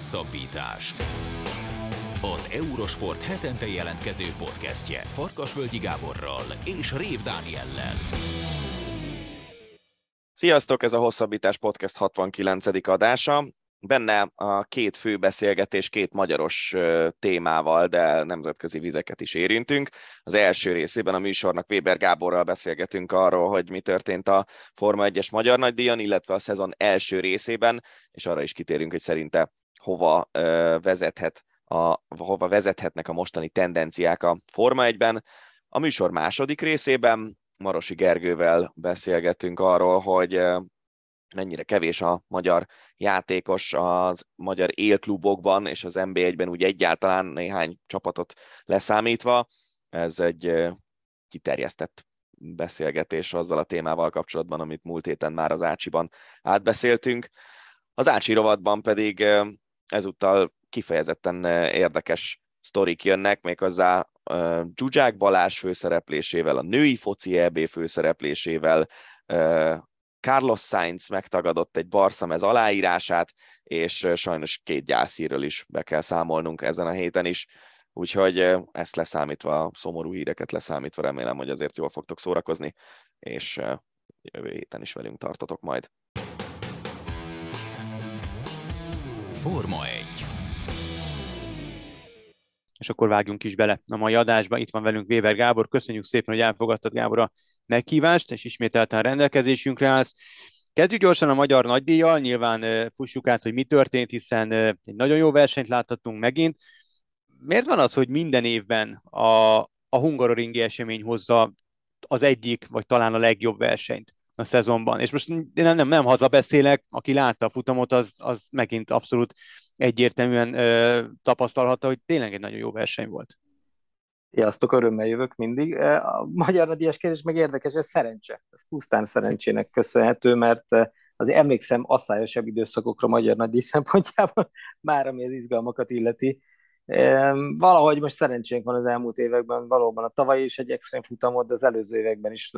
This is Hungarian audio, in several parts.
Hosszabbítás. Az Eurosport hetente jelentkező podcastje Farkasvölgyi Gáborral és Rév Dániellel. Sziasztok, ez a Hosszabbítás Podcast 69. adása. Benne a két fő beszélgetés két magyaros témával, de nemzetközi vizeket is érintünk. Az első részében a műsornak Weber Gáborral beszélgetünk arról, hogy mi történt a Forma 1-es Magyar Nagydíjon, illetve a szezon első részében, és arra is kitérünk, hogy szerinte hova vezethet a, hova vezethetnek a mostani tendenciák a Forma 1-ben. A műsor második részében Marosi Gergővel beszélgetünk arról, hogy mennyire kevés a magyar játékos az magyar élklubokban és az NB1-ben úgy egyáltalán néhány csapatot leszámítva. Ez egy kiterjesztett beszélgetés azzal a témával kapcsolatban, amit múlt héten már az Ácsiban átbeszéltünk. Az Ácsi rovatban pedig ezúttal kifejezetten érdekes sztorik jönnek, méghozzá uh, Zsuzsák Balázs főszereplésével, a női foci EB főszereplésével, uh, Carlos Sainz megtagadott egy Barszamez aláírását, és sajnos két gyászhírről is be kell számolnunk ezen a héten is, úgyhogy ezt leszámítva, a szomorú híreket leszámítva remélem, hogy azért jól fogtok szórakozni, és jövő héten is velünk tartotok majd. Forma 1 és akkor vágjunk is bele a mai adásba. Itt van velünk Weber Gábor, köszönjük szépen, hogy elfogadtad Gábor a meghívást, és ismételten rendelkezésünkre állsz. Kezdjük gyorsan a magyar nagydíjjal, nyilván fussuk át, hogy mi történt, hiszen egy nagyon jó versenyt láthatunk megint. Miért van az, hogy minden évben a, a hungaroringi esemény hozza az egyik, vagy talán a legjobb versenyt a szezonban? És most nem, nem, nem hazabeszélek, aki látta a futamot, az, az megint abszolút egyértelműen ö, tapasztalhatta, hogy tényleg egy nagyon jó verseny volt. Sziasztok, örömmel jövök mindig. A magyar nagyíjas kérdés meg érdekes, ez szerencse. Ez pusztán szerencsének köszönhető, mert azért emlékszem asszályosabb időszakokra magyar nagydíj szempontjából, már ami az izgalmakat illeti. Valahogy most szerencsénk van az elmúlt években, valóban a tavaly is egy extrém futam volt, de az előző években is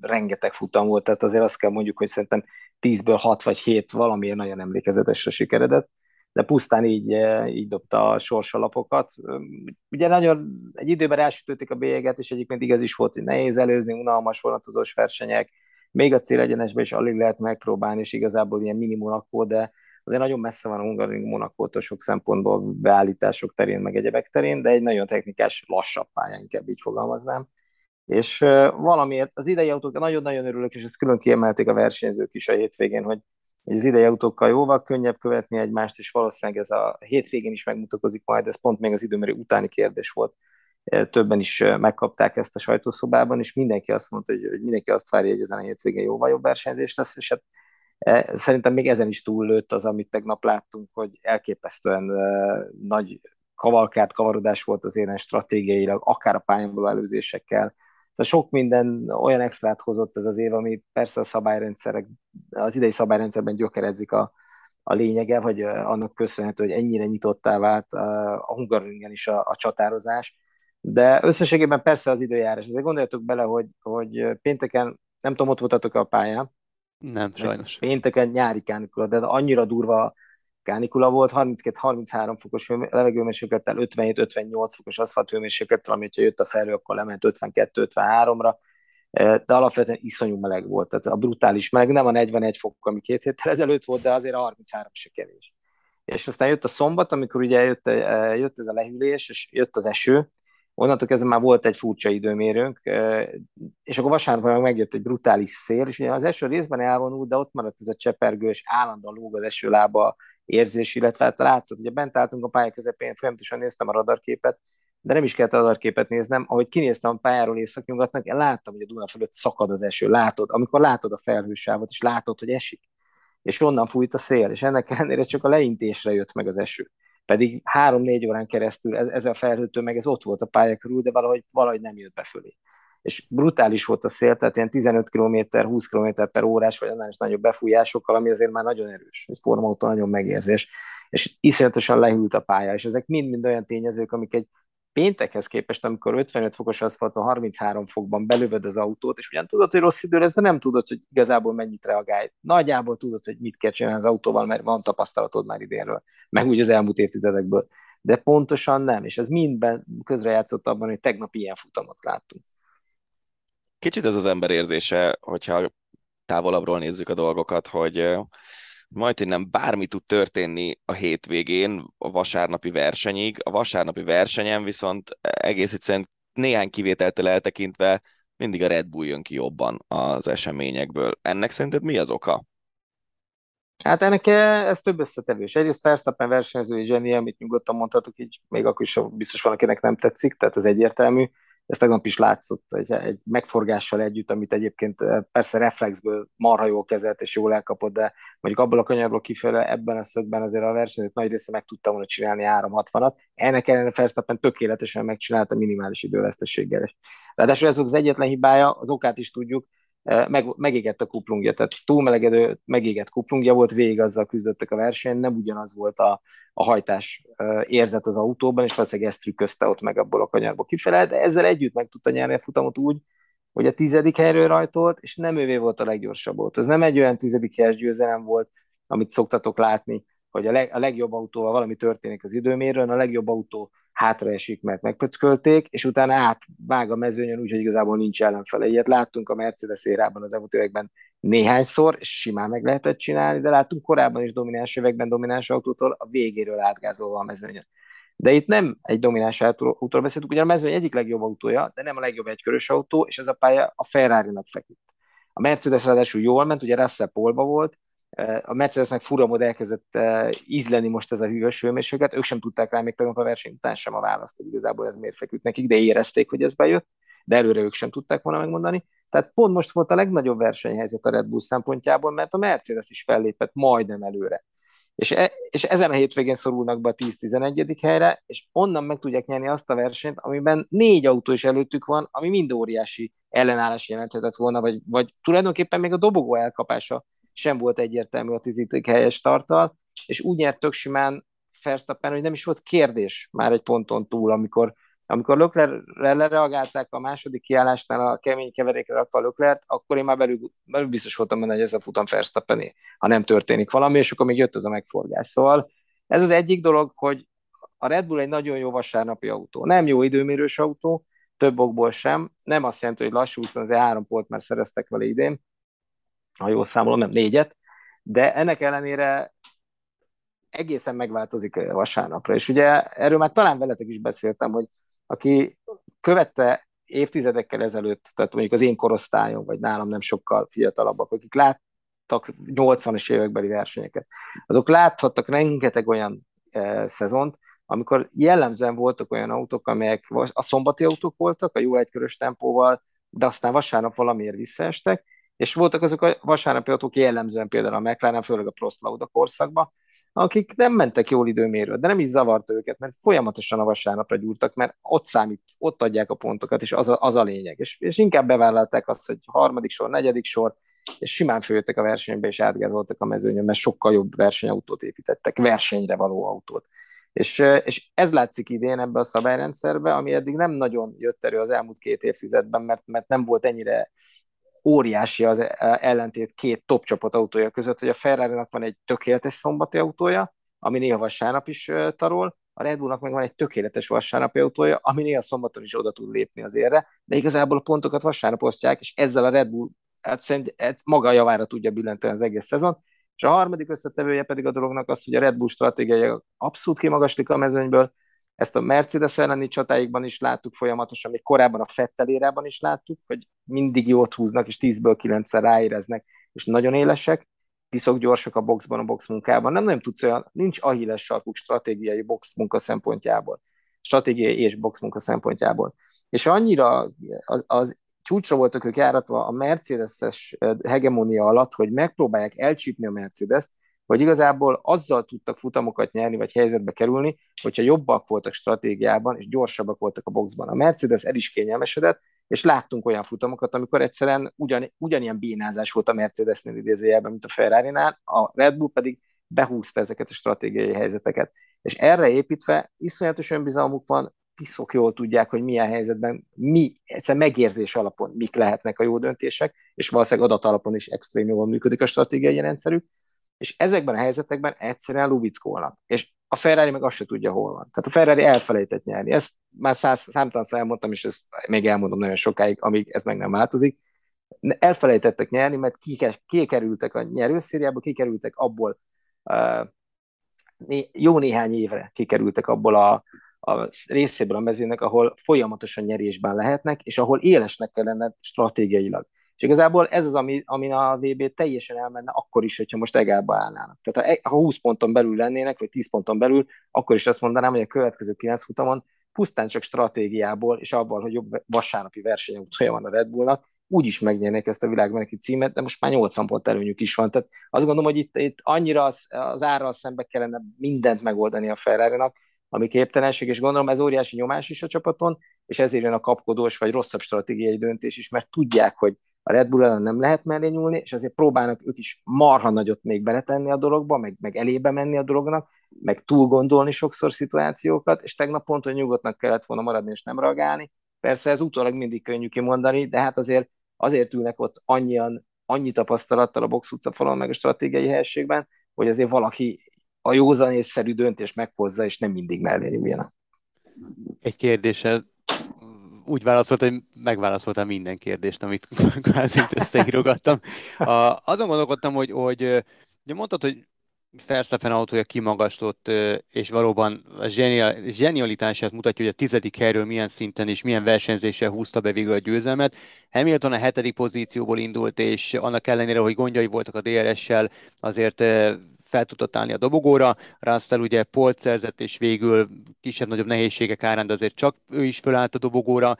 rengeteg futam volt, tehát azért azt kell mondjuk, hogy szerintem 10-ből 6 vagy 7 valamiért nagyon emlékezetesre sikeredett de pusztán így, így dobta a sorsalapokat. Ugye nagyon egy időben elsütötték a bélyeget, és egyébként igaz is volt, hogy nehéz előzni, unalmas vonatozós versenyek, még a célegyenesben is alig lehet megpróbálni, és igazából ilyen mini Monaco, de azért nagyon messze van a Hungaroring Monakótól sok szempontból beállítások terén, meg egyebek terén, de egy nagyon technikás, lassabb pályán, inkább így fogalmaznám. És valamiért az idei autók nagyon-nagyon örülök, és ezt külön kiemelték a versenyzők is a hétvégén, hogy az idei autókkal jóval könnyebb követni egymást, és valószínűleg ez a hétvégén is megmutatkozik majd, ez pont még az időmeri utáni kérdés volt. Többen is megkapták ezt a sajtószobában, és mindenki azt mondta, hogy, mindenki azt várja, hogy ezen a hétvégén jóval jobb versenyzés lesz, és hát szerintem még ezen is túllőtt az, amit tegnap láttunk, hogy elképesztően nagy kavalkárt, kavarodás volt az éren stratégiailag, akár a pályán előzésekkel, Szóval sok minden olyan extrát hozott ez az év, ami persze a szabályrendszerek, az idei szabályrendszerben gyökeredzik a, a lényege, vagy annak köszönhető, hogy ennyire nyitottá vált a Hungaroringen is a, a csatározás. De összességében persze az időjárás. Ezért gondoljatok bele, hogy, hogy pénteken, nem tudom, ott voltatok a pályán. Nem, sajnos. Pénteken nyári kánikula, de annyira durva kánikula volt, 32-33 fokos levegőmérséklettel, 57-58 fokos aszfalt hőmérséklettel, ami ha jött a felhő, akkor lement 52-53-ra, e, de alapvetően iszonyú meleg volt, tehát a brutális meleg, nem a 41 fok, ami két héttel ezelőtt volt, de azért a 33 se kevés. És aztán jött a szombat, amikor ugye jött, jött ez a lehűlés, és jött az eső, onnantól kezdve már volt egy furcsa időmérőnk, és akkor vasárnap megjött egy brutális szél, és ugye az eső részben elvonult, de ott maradt ez a csepergős, állandóan lóg az esőlába érzés, illetve hát látszott, hogy bent álltunk a pálya közepén, folyamatosan néztem a radarképet, de nem is kellett a radarképet néznem, ahogy kinéztem a pályáról északnyugatnak, én láttam, hogy a Duna fölött szakad az eső, látod, amikor látod a felhősávot, és látod, hogy esik, és onnan fújt a szél, és ennek ellenére csak a leintésre jött meg az eső. Pedig három-négy órán keresztül ez, ez a felhőtől meg ez ott volt a pálya körül, de valahogy, valahogy nem jött befölé és brutális volt a szél, tehát ilyen 15 km, 20 km per órás, vagy annál is nagyobb befújásokkal, ami azért már nagyon erős, egy formautó nagyon megérzés, és iszonyatosan lehűlt a pálya, és ezek mind-mind olyan tényezők, amik egy péntekhez képest, amikor 55 fokos aszfalton 33 fokban belövöd az autót, és ugyan tudod, hogy rossz idő lesz, de nem tudod, hogy igazából mennyit reagálj. Nagyjából tudod, hogy mit kell csinálni az autóval, mert van tapasztalatod már idénről, meg úgy az elmúlt évtizedekből. De pontosan nem, és ez mindben közrejátszott abban, hogy tegnap ilyen futamot láttunk. Kicsit ez az ember érzése, hogyha távolabbról nézzük a dolgokat, hogy majd, hogy nem bármi tud történni a hétvégén, a vasárnapi versenyig. A vasárnapi versenyen viszont egész egyszerűen néhány kivételtől eltekintve mindig a Red Bull jön ki jobban az eseményekből. Ennek szerinted mi az oka? Hát ennek ez több összetevős. Egyrészt Verstappen versenyzői zseni, amit nyugodtan mondhatok, így még akkor is biztos van, akinek nem tetszik, tehát ez egyértelmű ez tegnap is látszott egy, egy megforgással együtt, amit egyébként eh, persze reflexből marha jól kezelt és jól elkapott, de mondjuk abból a kanyarból kifele ebben a szögben azért a versenyt nagy része meg tudta volna csinálni 360-at. Ennek ellenére Verstappen tökéletesen megcsinálta minimális idővesztességgel. Ráadásul ez volt az egyetlen hibája, az okát is tudjuk, meg, megégett a kuplungja, tehát túlmelegedő, megégett kuplungja volt, végig azzal küzdöttek a versenyen, nem ugyanaz volt a, a hajtás érzet az autóban, és valószínűleg ezt trükközte ott meg abból a kanyarból kifele, de ezzel együtt meg tudta nyerni a futamot úgy, hogy a tizedik helyről rajtolt, és nem ővé volt a leggyorsabb autó. Ez nem egy olyan tizedik helyes győzelem volt, amit szoktatok látni, hogy a, leg, a legjobb autóval valami történik az időmérőn, a legjobb autó hátraesik, mert megpöckölték, és utána átvág a mezőnyön, úgyhogy igazából nincs ellenfele. Ilyet láttunk a Mercedes érában az elmúlt években néhányszor, és simán meg lehetett csinálni, de láttunk korábban is domináns években domináns autótól a végéről átgázolva a mezőnyön. De itt nem egy domináns autóról beszéltünk, ugyan a mezőny egyik legjobb autója, de nem a legjobb egykörös autó, és ez a pálya a Ferrari-nak feküdt. A Mercedes ráadásul jól ment, ugye Russell Polba volt, a Mercedesnek fura mód elkezdett ízleni most ez a hűvös hőmérséklet, ők sem tudták rá még tegnap a verseny után sem a választ, hogy igazából ez miért feküdt nekik, de érezték, hogy ez bejött, de előre ők sem tudták volna megmondani. Tehát pont most volt a legnagyobb versenyhelyzet a Red Bull szempontjából, mert a Mercedes is fellépett majdnem előre. És, e, és ezen a hétvégén szorulnak be a 10-11. helyre, és onnan meg tudják nyerni azt a versenyt, amiben négy autó is előttük van, ami mind óriási ellenállás jelenthetett volna, vagy, vagy tulajdonképpen még a dobogó elkapása sem volt egyértelmű a tizedik helyes tartal, és úgy nyert tök simán Verstappen, hogy nem is volt kérdés már egy ponton túl, amikor, amikor Löklerre lereagálták a második kiállásnál a kemény keverékre rakva Löklert, akkor én már belül, belül biztos voltam benne, hogy ez a futam Verstappené, ha nem történik valami, és akkor még jött az a megforgás. Szóval ez az egyik dolog, hogy a Red Bull egy nagyon jó vasárnapi autó. Nem jó időmérős autó, több okból sem. Nem azt jelenti, hogy lassú, hiszen azért három polt már szereztek vele idén, ha jól számolom, nem négyet, de ennek ellenére egészen megváltozik vasárnapra. És ugye erről már talán veletek is beszéltem, hogy aki követte évtizedekkel ezelőtt, tehát mondjuk az én korosztályom, vagy nálam nem sokkal fiatalabbak, akik láttak 80-as évekbeli versenyeket, azok láthattak rengeteg olyan e, szezont, amikor jellemzően voltak olyan autók, amelyek a szombati autók voltak, a jó egykörös tempóval, de aztán vasárnap valamiért visszaestek, és voltak azok a vasárnapi autók jellemzően például a McLaren, főleg a Prost Lauda korszakban, akik nem mentek jól időmérő, de nem is zavarta őket, mert folyamatosan a vasárnapra gyúrtak, mert ott számít, ott adják a pontokat, és az a, az a lényeg. És, és inkább bevállalták azt, hogy harmadik sor, negyedik sor, és simán följöttek a versenybe, és átgázoltak a mezőnyön, mert sokkal jobb versenyautót építettek, versenyre való autót. És, és ez látszik idén ebbe a szabályrendszerbe, ami eddig nem nagyon jött elő az elmúlt két évtizedben, mert, mert nem volt ennyire óriási az e, ellentét két top csapat autója között, hogy a ferrari van egy tökéletes szombati autója, ami néha vasárnap is tarol, a Red Bullnak meg van egy tökéletes vasárnapi autója, ami néha szombaton is oda tud lépni az érre, de igazából a pontokat vasárnap osztják, és ezzel a Red Bull hát szerint, hát maga a javára tudja billenteni az egész szezon. És a harmadik összetevője pedig a dolognak az, hogy a Red Bull stratégiai abszolút kimagaslik a mezőnyből, ezt a Mercedes elleni csatáikban is láttuk folyamatosan, még korábban a Fettel érában is láttuk, hogy mindig jót húznak, és 10-ből 9-szer ráéreznek, és nagyon élesek, piszok gyorsak a boxban, a box munkában. Nem nem tudsz olyan, nincs ahilles sarkuk stratégiai box munka szempontjából. Stratégiai és box munka szempontjából. És annyira az, az csúcsra voltak ők járatva a Mercedes-es eh, hegemónia alatt, hogy megpróbálják elcsípni a Mercedes-t, hogy igazából azzal tudtak futamokat nyerni, vagy helyzetbe kerülni, hogyha jobbak voltak stratégiában, és gyorsabbak voltak a boxban. A Mercedes el is kényelmesedett, és láttunk olyan futamokat, amikor egyszerűen ugyan, ugyanilyen bénázás volt a Mercedesnél idézőjelben, mint a Ferrari-nál, a Red Bull pedig behúzta ezeket a stratégiai helyzeteket. És erre építve iszonyatos önbizalmuk van, piszok jól tudják, hogy milyen helyzetben mi, egyszer megérzés alapon mik lehetnek a jó döntések, és valószínűleg adat alapon is extrém jól működik a stratégiai rendszerük, és ezekben a helyzetekben egyszerűen lubickolnak. És a Ferrari meg azt se tudja, hol van. Tehát a Ferrari elfelejtett nyerni. Ezt már száz, számtalanszor elmondtam, és ezt még elmondom nagyon sokáig, amíg ez meg nem változik. Elfelejtettek nyerni, mert kikerültek a nyerőszériába, kikerültek abból jó néhány évre kikerültek abból a, a részéből a mezőnek, ahol folyamatosan nyerésben lehetnek, és ahol élesnek kellene stratégiailag. És igazából ez az, ami, ami a VB teljesen elmenne akkor is, hogyha most egába állnának. Tehát ha, ha 20 ponton belül lennének, vagy 10 ponton belül, akkor is azt mondanám, hogy a következő 9 futamon pusztán csak stratégiából, és abban, hogy jobb vasárnapi versenyautója van a Red Bullnak, úgy is megnyernék ezt a világmeneki címet, de most már 80 pont előnyük is van. Tehát azt gondolom, hogy itt, itt annyira az, az árral szembe kellene mindent megoldani a ferrari ami képtelenség, és gondolom ez óriási nyomás is a csapaton, és ezért jön a kapkodós vagy rosszabb stratégiai döntés is, mert tudják, hogy a Red Bull ellen nem lehet mellé nyúlni, és azért próbálnak ők is marha nagyot még beletenni a dologba, meg, meg elébe menni a dolognak, meg túl gondolni sokszor szituációkat, és tegnap pont, hogy nyugodtnak kellett volna maradni és nem reagálni. Persze ez utólag mindig könnyű kimondani, de hát azért azért ülnek ott annyian, annyi tapasztalattal a box falon, meg a stratégiai helységben, hogy azért valaki a józanészszerű döntés meghozza, és nem mindig mellé nyúljanak. Egy kérdéssel úgy válaszolt, hogy megválaszoltam minden kérdést, amit kvázi összeírogattam. A, azon gondolkodtam, hogy, hogy ugye mondtad, hogy Ferszepen autója kimagaslott, és valóban a zsenialitását mutatja, hogy a tizedik helyről milyen szinten és milyen versenyzéssel húzta be végül a győzelmet. Hamilton a hetedik pozícióból indult, és annak ellenére, hogy gondjai voltak a DRS-sel, azért fel tudott állni a dobogóra. Russell ugye polt szerzett, és végül kisebb-nagyobb nehézségek árán, de azért csak ő is fölállt a dobogóra.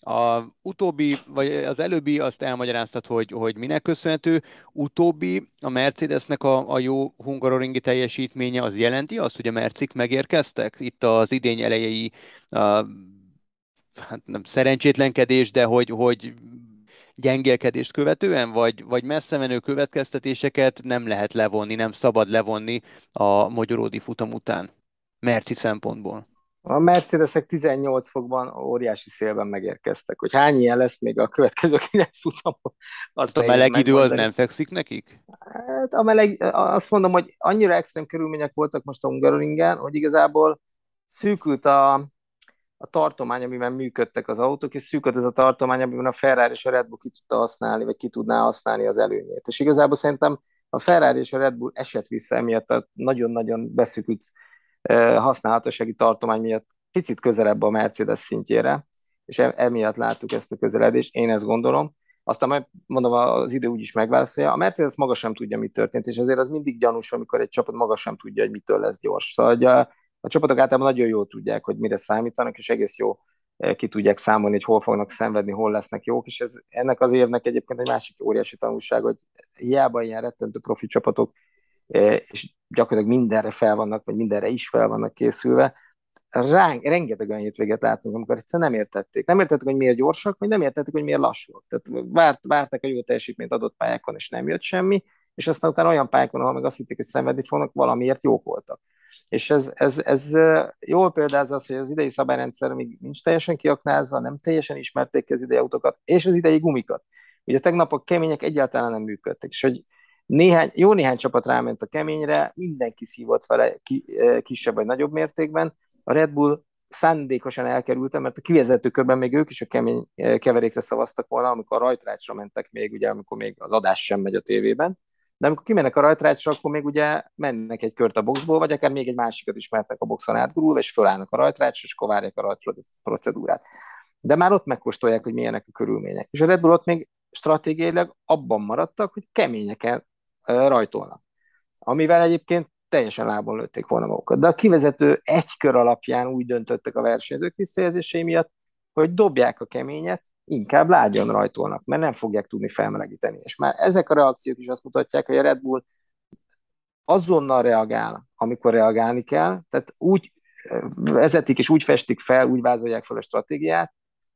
A utóbbi, vagy az előbbi azt elmagyaráztat, hogy, hogy minek köszönhető. Utóbbi, a Mercedesnek a, a jó hungaroringi teljesítménye, az jelenti azt, hogy a Mercik megérkeztek? Itt az idény elejei a, hát nem szerencsétlenkedés, de hogy, hogy gyengélkedést követően, vagy, vagy messze menő következtetéseket nem lehet levonni, nem szabad levonni a magyaródi futam után, merci szempontból. A Mercedesek 18 fokban óriási szélben megérkeztek. Hogy hány ilyen lesz még a következő 9 futamon? Azt a meleg idő az nem fekszik nekik? Hát a meleg, azt mondom, hogy annyira extrém körülmények voltak most a Hungaroringen, hogy igazából szűkült a, a tartomány, amiben működtek az autók, és szűkült ez a tartomány, amiben a Ferrari és a Red Bull ki tudta használni, vagy ki tudná használni az előnyét. És igazából szerintem a Ferrari és a Red Bull esett vissza emiatt a nagyon-nagyon beszűkült használhatósági tartomány miatt picit közelebb a Mercedes szintjére, és e, emiatt láttuk ezt a közeledést, én ezt gondolom. Aztán majd mondom, az idő úgyis megválaszolja. A Mercedes maga sem tudja, mi történt, és azért az mindig gyanús, amikor egy csapat maga sem tudja, hogy mitől lesz gyors. Szóval a, a csapatok általában nagyon jól tudják, hogy mire számítanak, és egész jó ki tudják számolni, hogy hol fognak szenvedni, hol lesznek jók, és ez, ennek az évnek egyébként egy másik óriási tanulság, hogy hiába ilyen rettentő profi csapatok és gyakorlatilag mindenre fel vannak, vagy mindenre is fel vannak készülve. Ránk, rengeteg olyan hétvéget látunk, amikor egyszerűen nem értették. Nem értették, hogy miért gyorsak, vagy nem értették, hogy miért lassúak. Tehát várt, várták a jó teljesítményt adott pályákon, és nem jött semmi, és aztán utána olyan pályákon, ahol meg azt hitték, hogy szenvedni fognak, valamiért jók voltak. És ez, ez, ez jól példázza az, hogy az idei szabályrendszer még nincs teljesen kiaknázva, nem teljesen ismerték az idei autókat, és az idei gumikat. Ugye tegnap a kemények egyáltalán nem működtek, és hogy néhány, jó néhány csapat ráment a keményre, mindenki szívott vele ki, kisebb vagy nagyobb mértékben. A Red Bull szándékosan elkerülte, mert a kivezető körben még ők is a kemény keverékre szavaztak volna, amikor a rajtrácsra mentek még, ugye, amikor még az adás sem megy a tévében. De amikor kimennek a rajtrácsra, akkor még ugye mennek egy kört a boxból, vagy akár még egy másikat is mertek a boxon átgurul, és fölállnak a rajtrácsra, és akkor várják a rajt procedúrát. De már ott megkóstolják, hogy milyenek a körülmények. És a Red Bull ott még stratégiailag abban maradtak, hogy keményeken rajtolnak. Amivel egyébként teljesen lábon lőtték volna magukat. De a kivezető egy kör alapján úgy döntöttek a versenyzők visszajelzései miatt, hogy dobják a keményet, inkább lágyon rajtolnak, mert nem fogják tudni felmelegíteni. És már ezek a reakciók is azt mutatják, hogy a Red Bull azonnal reagál, amikor reagálni kell, tehát úgy vezetik és úgy festik fel, úgy vázolják fel a stratégiát,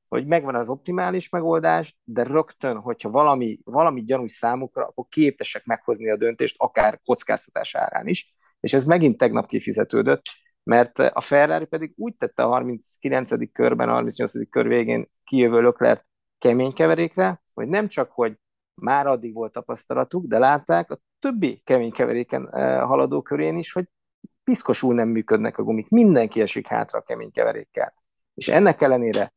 hogy megvan az optimális megoldás, de rögtön, hogyha valami, valami gyanús számukra, akkor képesek meghozni a döntést, akár kockáztatás árán is. És ez megint tegnap kifizetődött. Mert a Ferrari pedig úgy tette a 39. körben, a 38. kör végén kijövő Löklert kemény keverékre, hogy nem csak, hogy már addig volt tapasztalatuk, de látták a többi kemény keveréken haladó körén is, hogy piszkosul nem működnek a gumik, mindenki esik hátra a kemény keverékkel. És ennek ellenére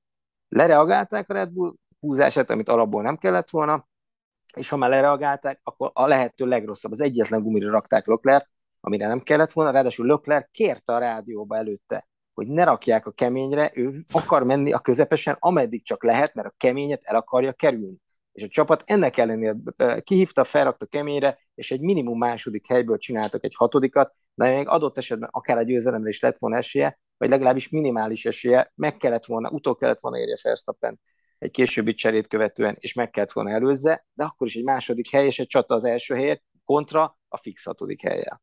lereagálták a Red Bull húzását, amit alapból nem kellett volna, és ha már lereagálták, akkor a lehető legrosszabb, az egyetlen gumira rakták Löklert, amire nem kellett volna, ráadásul Lökler kérte a rádióba előtte, hogy ne rakják a keményre, ő akar menni a közepesen, ameddig csak lehet, mert a keményet el akarja kerülni. És a csapat ennek ellenére kihívta, felrakta keményre, és egy minimum második helyből csináltak egy hatodikat, de még adott esetben akár a győzelemre is lett volna esélye, vagy legalábbis minimális esélye, meg kellett volna, utol kellett volna érje Verstappen egy későbbi cserét követően, és meg kellett volna előzze, de akkor is egy második hely, és egy csata az első helyet kontra a fix hatodik helye.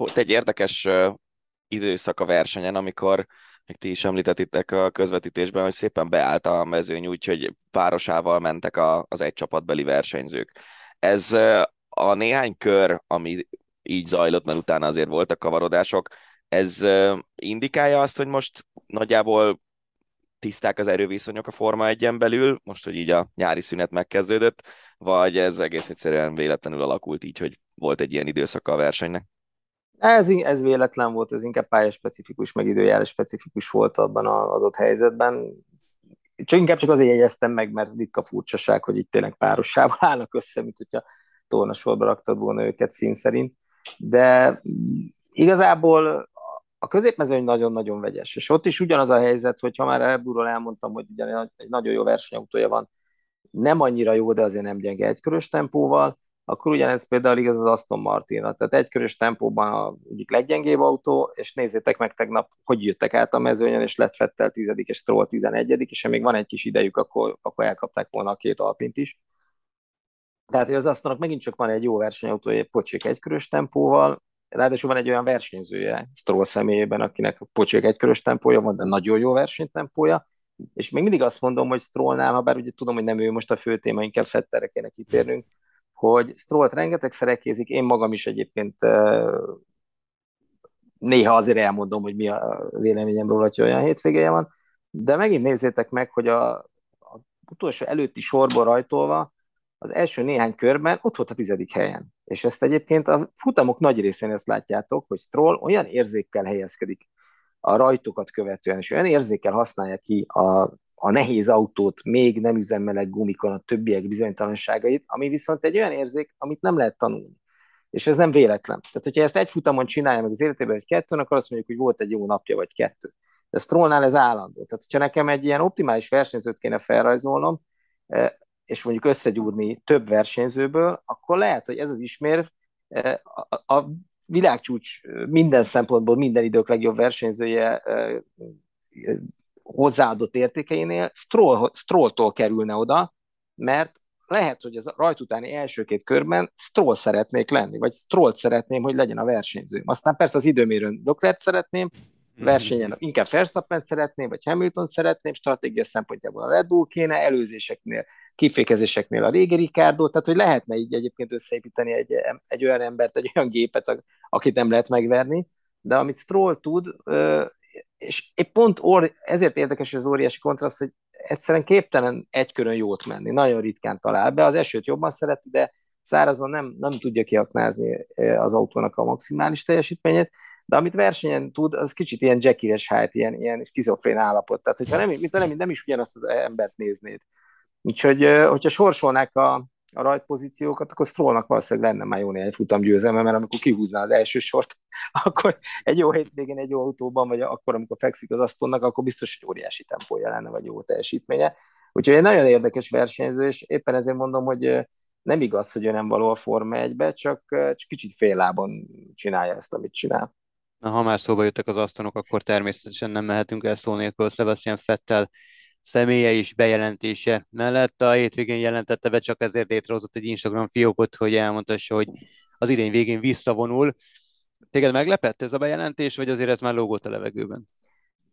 Volt egy érdekes időszak a versenyen, amikor még ti is említettétek a közvetítésben, hogy szépen beállt a mezőny, úgyhogy párosával mentek a, az egy csapatbeli versenyzők. Ez a néhány kör, ami így zajlott, mert utána azért voltak kavarodások, ez indikálja azt, hogy most nagyjából tiszták az erőviszonyok a Forma 1 belül, most, hogy így a nyári szünet megkezdődött, vagy ez egész egyszerűen véletlenül alakult így, hogy volt egy ilyen időszaka a versenynek? Ez, ez véletlen volt, ez inkább pályaszpecifikus, meg időjárás specifikus volt abban az adott helyzetben. Csak inkább csak azért jegyeztem meg, mert ritka furcsaság, hogy itt tényleg párosával állnak össze, mint hogyha tornasorba raktad volna őket szín szerint. De igazából a középmezőny nagyon-nagyon vegyes, és ott is ugyanaz a helyzet, hogy ha már Red elmondtam, hogy ugyan egy nagyon jó versenyautója van, nem annyira jó, de azért nem gyenge egykörös tempóval, akkor ugyanez például igaz az Aston martin Tehát egykörös tempóban a egyik leggyengébb autó, és nézzétek meg tegnap, hogy jöttek át a mezőnyen, és lett Fettel 10 és Stroll 11 és ha még van egy kis idejük, akkor, akkor elkapták volna a két alpint is. Tehát, hogy az Astonnak megint csak van egy jó versenyautója, pocsék egykörös tempóval, ráadásul van egy olyan versenyzője Stroll személyében, akinek pocsék egykörös tempója van, de nagyon jó versenytempója, és még mindig azt mondom, hogy Strollnál, ha bár ugye tudom, hogy nem ő most a fő téma, inkább Fettelre kéne kitérnünk, hogy Strollt rengeteg szerekézik, én magam is egyébként néha azért elmondom, hogy mi a véleményem róla, hogy olyan hétvégéje van, de megint nézzétek meg, hogy a, a utolsó előtti sorból rajtolva az első néhány körben ott volt a tizedik helyen. És ezt egyébként a futamok nagy részén ezt látjátok, hogy Stroll olyan érzékkel helyezkedik a rajtokat követően, és olyan érzékkel használja ki a a nehéz autót még nem üzemelek gumikon a többiek bizonytalanságait, ami viszont egy olyan érzék, amit nem lehet tanulni. És ez nem véletlen. Tehát, hogyha ezt egy futamon csinálja meg az életében egy kettőn, akkor azt mondjuk, hogy volt egy jó napja, vagy kettő. De Strollnál ez állandó. Tehát, hogyha nekem egy ilyen optimális versenyzőt kéne felrajzolnom, eh, és mondjuk összegyúrni több versenyzőből, akkor lehet, hogy ez az ismér eh, a világcsúcs minden szempontból minden idők legjobb versenyzője eh, hozzáadott értékeinél Stroll, Strolltól kerülne oda, mert lehet, hogy az rajt utáni első két körben Stroll szeretnék lenni, vagy Strollt szeretném, hogy legyen a versenyző. Aztán persze az időmérőn Doklert szeretném, mhm. versenyen inkább Verstappen szeretném, vagy Hamilton szeretném, stratégia szempontjából a Red Bull kéne, előzéseknél, kifékezéseknél a régi Ricardo, tehát hogy lehetne így egyébként összeépíteni egy, egy olyan embert, egy olyan gépet, akit nem lehet megverni, de amit Stroll tud, és egy pont or, ezért érdekes az óriási kontraszt, hogy egyszerűen képtelen egy körön jót menni, nagyon ritkán talál be, az esőt jobban szereti, de szárazon nem, nem tudja kiaknázni az autónak a maximális teljesítményét, de amit versenyen tud, az kicsit ilyen Jackie-es hájt, ilyen, ilyen skizofrén állapot, tehát hogyha nem, mint nem, nem is ugyanazt az embert néznéd. Úgyhogy, hogyha sorsolnák a, a rajtpozíciókat, akkor Strollnak valószínűleg lenne már jó néhány futam győzelme, mert amikor kihúzná az első sort, akkor egy jó hétvégén egy jó autóban, vagy akkor, amikor fekszik az asztalnak, akkor biztos, hogy óriási tempója lenne, vagy jó teljesítménye. Úgyhogy egy nagyon érdekes versenyző, és éppen ezért mondom, hogy nem igaz, hogy ő nem való a Forma 1-be, csak, csak kicsit félábon csinálja ezt, amit csinál. Na, ha már szóba jöttek az asztalok, akkor természetesen nem mehetünk el szó nélkül Sebastian Fettel személye is bejelentése mellett. A hétvégén jelentette be, csak ezért létrehozott egy Instagram fiókot, hogy elmondhassa, hogy az idén végén visszavonul. Téged meglepett ez a bejelentés, vagy azért ez már lógott a levegőben?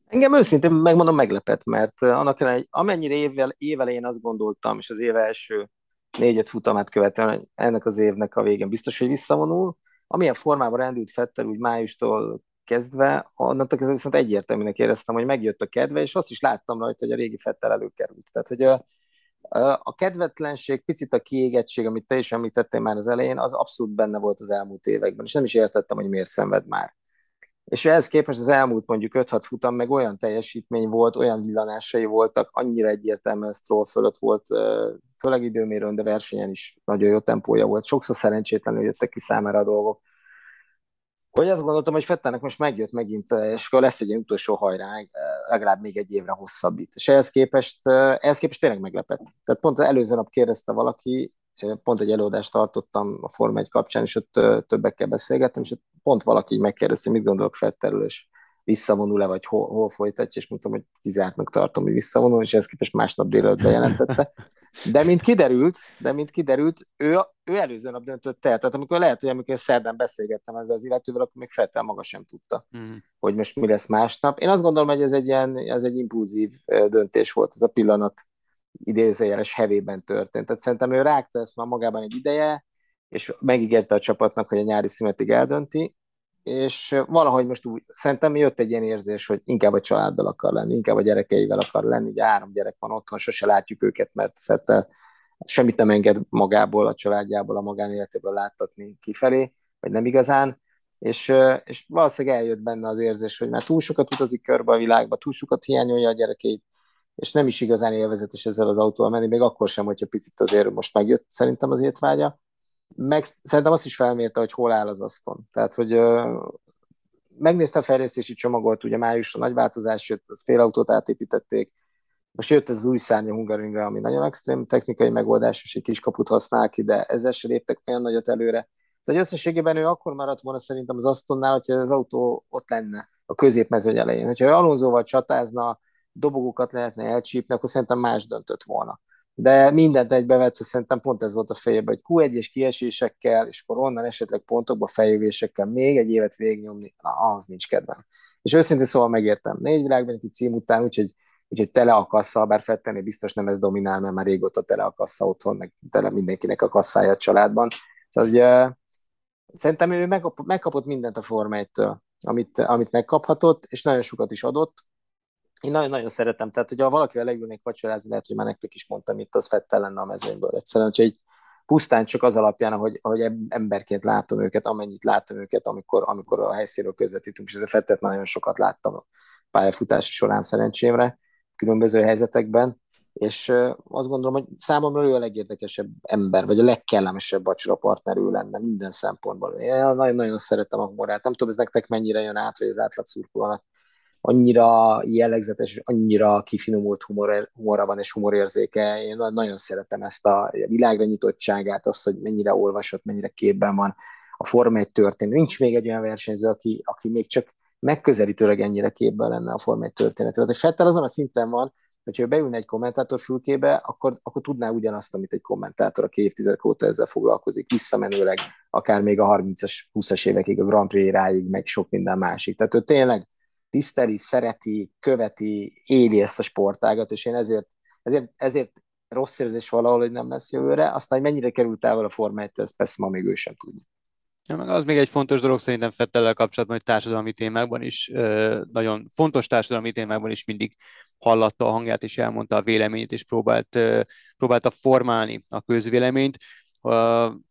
Engem őszintén megmondom meglepett, mert annak ellenére, amennyire évvel, évelején azt gondoltam, és az év első négy-öt futamát követően ennek az évnek a végén biztos, hogy visszavonul. Amilyen formában rendült Fettel, úgy májustól kezdve, onnantól kezdve viszont egyértelműnek éreztem, hogy megjött a kedve, és azt is láttam rajta, hogy a régi Fettel előkerült. Tehát, hogy a, a kedvetlenség, picit a kiégettség, amit te is említettél már az elején, az abszolút benne volt az elmúlt években, és nem is értettem, hogy miért szenved már. És ehhez képest az elmúlt mondjuk 5-6 futam meg olyan teljesítmény volt, olyan villanásai voltak, annyira egyértelműen Stroll fölött volt, főleg időmérőn, de versenyen is nagyon jó tempója volt. Sokszor szerencsétlenül jöttek ki számára a dolgok. Hogy azt gondoltam, hogy Fettelnek most megjött megint, és akkor lesz egy ilyen utolsó hajrá, legalább még egy évre hosszabbít. És ehhez képest, ehhez képest tényleg meglepett. Tehát pont az előző nap kérdezte valaki, pont egy előadást tartottam a Forma 1 kapcsán, és ott többekkel beszélgettem, és ott pont valaki megkérdezte, hogy mit gondolok Fettelről, és visszavonul-e, vagy hol, hol folytatja, és mondtam, hogy kizártnak tartom, hogy visszavonul, és ezt képest másnap délelőtt bejelentette. De mint kiderült, de mint kiderült, ő, ő előző nap döntött el. Tehát amikor lehet, hogy amikor szerdán beszélgettem ezzel az illetővel, akkor még Fettel maga sem tudta, mm. hogy most mi lesz másnap. Én azt gondolom, hogy ez egy ilyen, ez egy impulzív döntés volt, ez a pillanat idézőjeles hevében történt. Tehát szerintem ő rágta ezt már magában egy ideje, és megígérte a csapatnak, hogy a nyári szünetig eldönti, és valahogy most úgy, szerintem jött egy ilyen érzés, hogy inkább a családdal akar lenni, inkább a gyerekeivel akar lenni, ugye három gyerek van otthon, sose látjuk őket, mert Fettel semmit nem enged magából, a családjából, a magánéletéből láttatni kifelé, vagy nem igazán, és, és valószínűleg eljött benne az érzés, hogy már túl sokat utazik körbe a világba, túl sokat hiányolja a gyerekeit, és nem is igazán élvezetes ezzel az autóval menni, még akkor sem, hogyha picit azért most megjött szerintem az étvágya, meg szerintem azt is felmérte, hogy hol áll az aszton. Tehát, hogy uh, megnézte a fejlesztési csomagot, ugye májusra nagy változás jött, az fél autót átépítették, most jött ez az új szárnya Hungaringre, ami nagyon extrém technikai megoldás, és egy kis kaput használ ki, de ezzel se léptek olyan nagyot előre. Szóval összességében ő akkor maradt volna szerintem az Astonnál, hogyha az autó ott lenne a középmezőny elején. Hogyha ő Alonsoval csatázna, dobogókat lehetne elcsípni, akkor szerintem más döntött volna de mindent egybevetve szerintem pont ez volt a fejében, hogy Q1-es kiesésekkel, és akkor onnan esetleg pontokba fejlődésekkel még egy évet végignyomni, na, az nincs kedvem. És őszintén szóval megértem, négy világbajnoki cím után, úgyhogy, úgyhogy tele a kassa, bár Fettelnél biztos nem ez dominál, mert már régóta tele a kassa otthon, meg tele mindenkinek a kasszája a családban. Szóval ugye, szerintem ő megkapott mindent a Forma amit, amit megkaphatott, és nagyon sokat is adott, én nagyon-nagyon szeretem, tehát hogyha valakivel leülnék vacsorázni, lehet, hogy már nektek is mondtam itt, az Fettel lenne a mezőnyből egyszerűen, hogy pusztán csak az alapján, ahogy, ahogy emberként látom őket, amennyit látom őket, amikor, amikor a helyszínről közvetítünk, és ez a Fettet nagyon sokat láttam pályafutási során szerencsémre, különböző helyzetekben, és azt gondolom, hogy számomra ő a legérdekesebb ember, vagy a legkellemesebb vacsora ő lenne minden szempontból. Én nagyon-nagyon szeretem a humorát, nem tudom, ez nektek mennyire jön át, vagy az átlag szurkolónak annyira jellegzetes, annyira kifinomult humor, humora van és humorérzéke. Én nagyon szeretem ezt a világra nyitottságát, azt, hogy mennyire olvasott, mennyire képben van a Forma 1 történet. Nincs még egy olyan versenyző, aki, aki még csak megközelítőleg ennyire képben lenne a Forma 1 történetet. Tehát Fettel azon a szinten van, hogyha ő beülne egy kommentátor fülkébe, akkor, akkor tudná ugyanazt, amit egy kommentátor, aki évtizedek óta ezzel foglalkozik, visszamenőleg, akár még a 30-as, 20-as évekig, a Grand Prix ráig, meg sok minden másik. Tehát ő tényleg tiszteli, szereti, követi, éli ezt a sportágat, és én ezért, ezért, ezért rossz érzés valahol, hogy nem lesz jövőre, aztán, hogy mennyire került el a Forma 1 ezt persze ma még ő sem tudja. Ja, meg az még egy fontos dolog szerintem Fettellel kapcsolatban, hogy társadalmi témákban is, nagyon fontos társadalmi témákban is mindig hallatta a hangját, és elmondta a véleményét, és próbált, próbálta formálni a közvéleményt.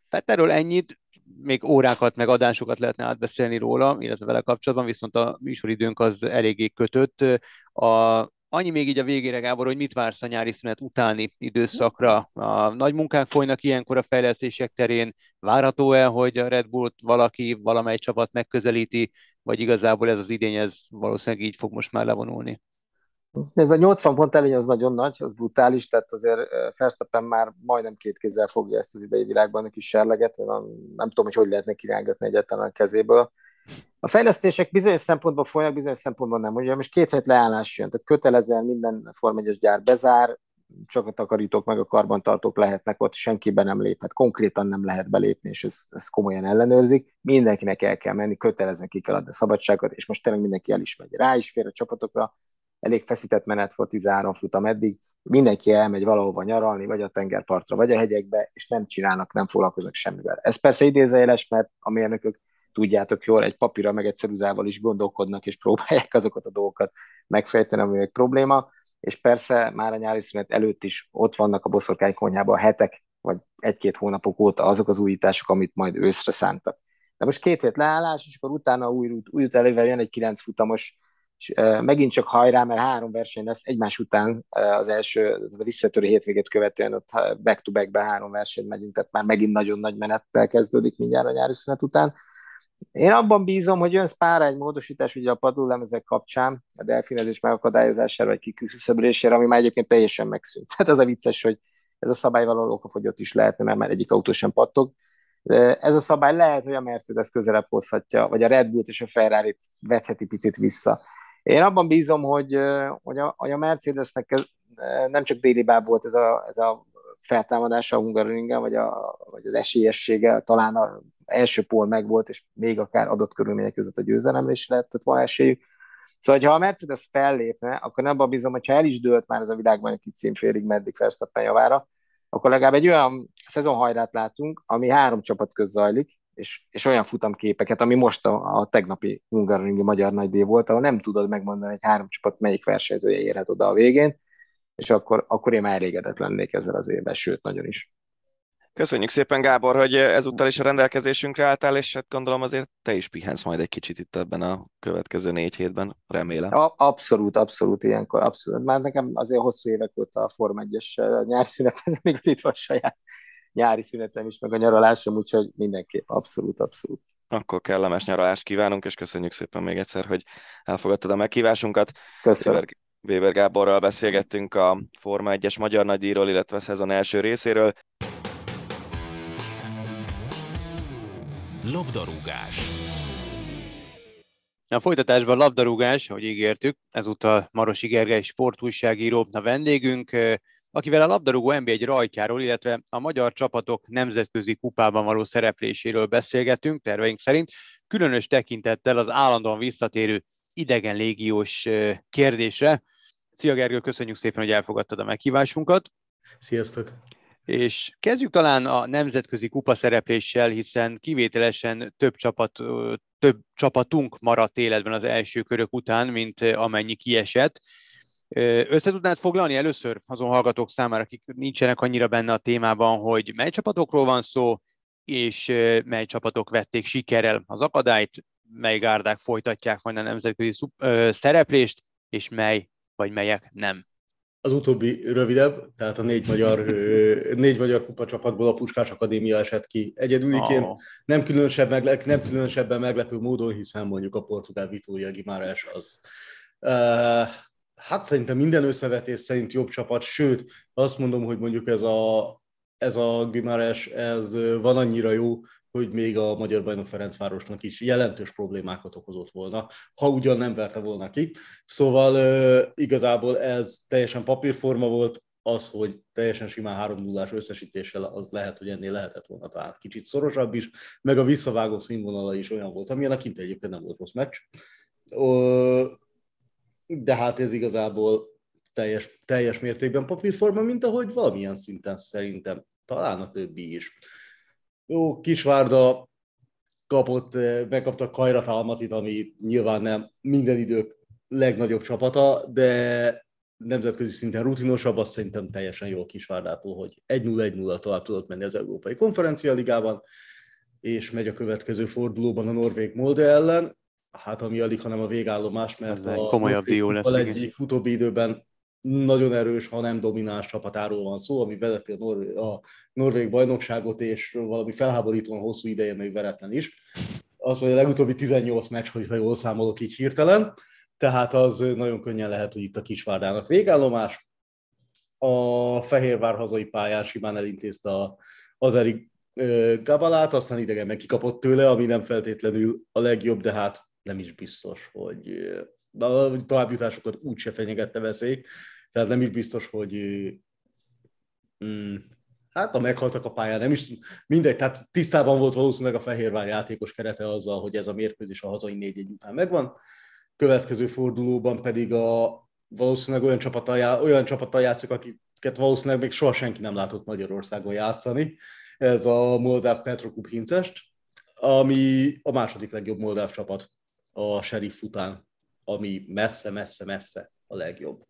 Fettelről ennyit, még órákat, meg adásokat lehetne átbeszélni róla, illetve vele kapcsolatban, viszont a műsoridőnk az eléggé kötött. A, annyi még így a végére, Gábor, hogy mit vársz a nyári szünet utáni időszakra? A nagy munkák folynak ilyenkor a fejlesztések terén. Várható-e, hogy a Red Bullt valaki, valamely csapat megközelíti, vagy igazából ez az idény, ez valószínűleg így fog most már levonulni? Ez a 80 pont előny az nagyon nagy, az brutális, tehát azért Verstappen már majdnem két kézzel fogja ezt az idei világban is serleget, nem, nem tudom, hogy hogy lehetne kirángatni egyáltalán a kezéből. A fejlesztések bizonyos szempontból folynak, bizonyos szempontból nem. Ugye most két hét leállás jön, tehát kötelezően minden Form 1 gyár bezár, csak a takarítók meg a karbantartók lehetnek ott, senkiben nem léphet, konkrétan nem lehet belépni, és ezt, ezt komolyan ellenőrzik. Mindenkinek el kell menni, kötelezően ki kell adni a szabadságot, és most tényleg mindenki el is megy. Rá is fér a csapatokra, elég feszített menet volt 13 futam eddig, mindenki elmegy valahova nyaralni, vagy a tengerpartra, vagy a hegyekbe, és nem csinálnak, nem foglalkoznak semmivel. Ez persze idézőjeles, mert a mérnökök tudjátok jól, egy papírra meg egy ceruzával is gondolkodnak, és próbálják azokat a dolgokat megfejteni, ami egy probléma, és persze már a nyári szünet előtt is ott vannak a boszorkány konyhában a hetek, vagy egy-két hónapok óta azok az újítások, amit majd őszre szántak. De most két hét leállás, és akkor utána új, új elével jön egy kilenc futamos, és megint csak hajrá, mert három verseny lesz egymás után az első a visszatörő hétvégét követően ott back-to-backbe három versenyt megyünk, tehát már megint nagyon nagy menettel kezdődik mindjárt a nyári szünet után. Én abban bízom, hogy jön pára egy módosítás ugye a padlólemezek kapcsán, a delfinezés megakadályozására vagy kiküszöbölésére, ami már egyébként teljesen megszűnt. Tehát az a vicces, hogy ez a szabály valahol okafogyott is lehetne, mert már egyik autó sem pattog. Ez a szabály lehet, hogy a Mercedes közelebb hozhatja, vagy a Red Bull és a Ferrari vetheti picit vissza. Én abban bízom, hogy, hogy, a, hogy a Mercedesnek nem csak déli báb volt ez a, ez a feltámadása a Hungaroringen, vagy, a, vagy az esélyessége, talán az első pól megvolt, és még akár adott körülmények között a győzelemre is lehetett volna esélyük. Szóval, ha a Mercedes fellépne, akkor nem abban bízom, hogyha el is dőlt már ez a világban egy cím félig meddig Verstappen javára, akkor legalább egy olyan szezonhajrát látunk, ami három csapat köz zajlik, és, és olyan futamképeket, ami most a, a tegnapi Hungaroringi Magyar Nagydíj volt, ahol nem tudod megmondani, hogy három csapat melyik versenyzője érhet oda a végén, és akkor, akkor én már elégedett lennék ezzel az évvel, sőt, nagyon is. Köszönjük szépen, Gábor, hogy ezúttal is a rendelkezésünkre álltál, és hát gondolom azért te is pihensz majd egy kicsit itt ebben a következő négy hétben, remélem. A, abszolút, abszolút ilyenkor, abszolút. Már nekem azért hosszú évek óta a Form 1-es nyárszünet, még az itt van saját nyári szünetem is, meg a nyaralásom, úgyhogy mindenképp abszolút, abszolút. Akkor kellemes nyaralást kívánunk, és köszönjük szépen még egyszer, hogy elfogadtad a meghívásunkat. Köszönöm. Weber Gáborral beszélgettünk a Forma 1-es magyar nagydíjról, illetve a szezon első részéről. Labdarúgás. A folytatásban labdarúgás, ahogy ígértük, ezúttal Marosi Gergely sportújságíró a vendégünk, akivel a labdarúgó NB1 rajtjáról, illetve a magyar csapatok nemzetközi kupában való szerepléséről beszélgetünk terveink szerint, különös tekintettel az állandóan visszatérő idegen légiós kérdésre. Szia Gergő, köszönjük szépen, hogy elfogadtad a meghívásunkat. Sziasztok! És kezdjük talán a nemzetközi kupa szerepléssel, hiszen kivételesen több, csapat, több csapatunk maradt életben az első körök után, mint amennyi kiesett. Össze tudnád foglalni először azon hallgatók számára, akik nincsenek annyira benne a témában, hogy mely csapatokról van szó, és mely csapatok vették sikerrel az akadályt, mely gárdák folytatják majd a nemzetközi szereplést, és mely vagy melyek nem. Az utóbbi rövidebb, tehát a négy magyar, négy magyar kupa csapatból a Puskás Akadémia esett ki egyedüliként. Oh. Nem, különösebb, megle- nem különösebben meglepő módon, hiszen mondjuk a portugál Vitória Gimáres az uh, hát szerintem minden összevetés szerint jobb csapat, sőt, azt mondom, hogy mondjuk ez a, ez a Gimares, ez van annyira jó, hogy még a magyar bajnok Ferencvárosnak is jelentős problémákat okozott volna, ha ugyan nem verte volna ki. Szóval igazából ez teljesen papírforma volt, az, hogy teljesen simán 3 0 összesítéssel, az lehet, hogy ennél lehetett volna tehát kicsit szorosabb is, meg a visszavágó színvonala is olyan volt, amilyen a kint egyébként nem volt rossz meccs de hát ez igazából teljes, teljes mértékben papírforma, mint ahogy valamilyen szinten szerintem talán a többi is. Jó, Kisvárda kapott, eh, megkapta a Kajratalmatit, ami nyilván nem minden idők legnagyobb csapata, de nemzetközi szinten rutinosabb, azt szerintem teljesen jó Kisvárdától, hogy 1-0-1-0 tovább tudott menni az Európai Konferencia Ligában, és megy a következő fordulóban a Norvég Molde ellen, hát ami alig, hanem a végállomás, mert a komolyabb dió lesz. Egyik utóbbi időben nagyon erős, ha nem domináns csapatáról van szó, ami vezeti a, Norvég, a norvég bajnokságot, és valami felháborítóan hosszú ideje még veretlen is. Az, hogy a legutóbbi 18 meccs, hogyha jól számolok így hirtelen, tehát az nagyon könnyen lehet, hogy itt a Kisvárdának végállomás. A Fehérvár hazai pályán simán elintézte a Azeri Gabalát, aztán idegen meg kikapott tőle, ami nem feltétlenül a legjobb, de hát nem is biztos, hogy a továbbjutásokat úgyse fenyegette veszély, tehát nem is biztos, hogy mm, hát a meghaltak a pályán, nem is mindegy, tehát tisztában volt valószínűleg a Fehérvár játékos kerete azzal, hogy ez a mérkőzés a hazai négy egy után megvan. Következő fordulóban pedig a valószínűleg olyan csapattal, olyan csapattal játszik, akiket valószínűleg még soha senki nem látott Magyarországon játszani. Ez a Moldáv Petrokub Hincest, ami a második legjobb moldáv csapat a Sheriff után, ami messze-messze-messze a legjobb.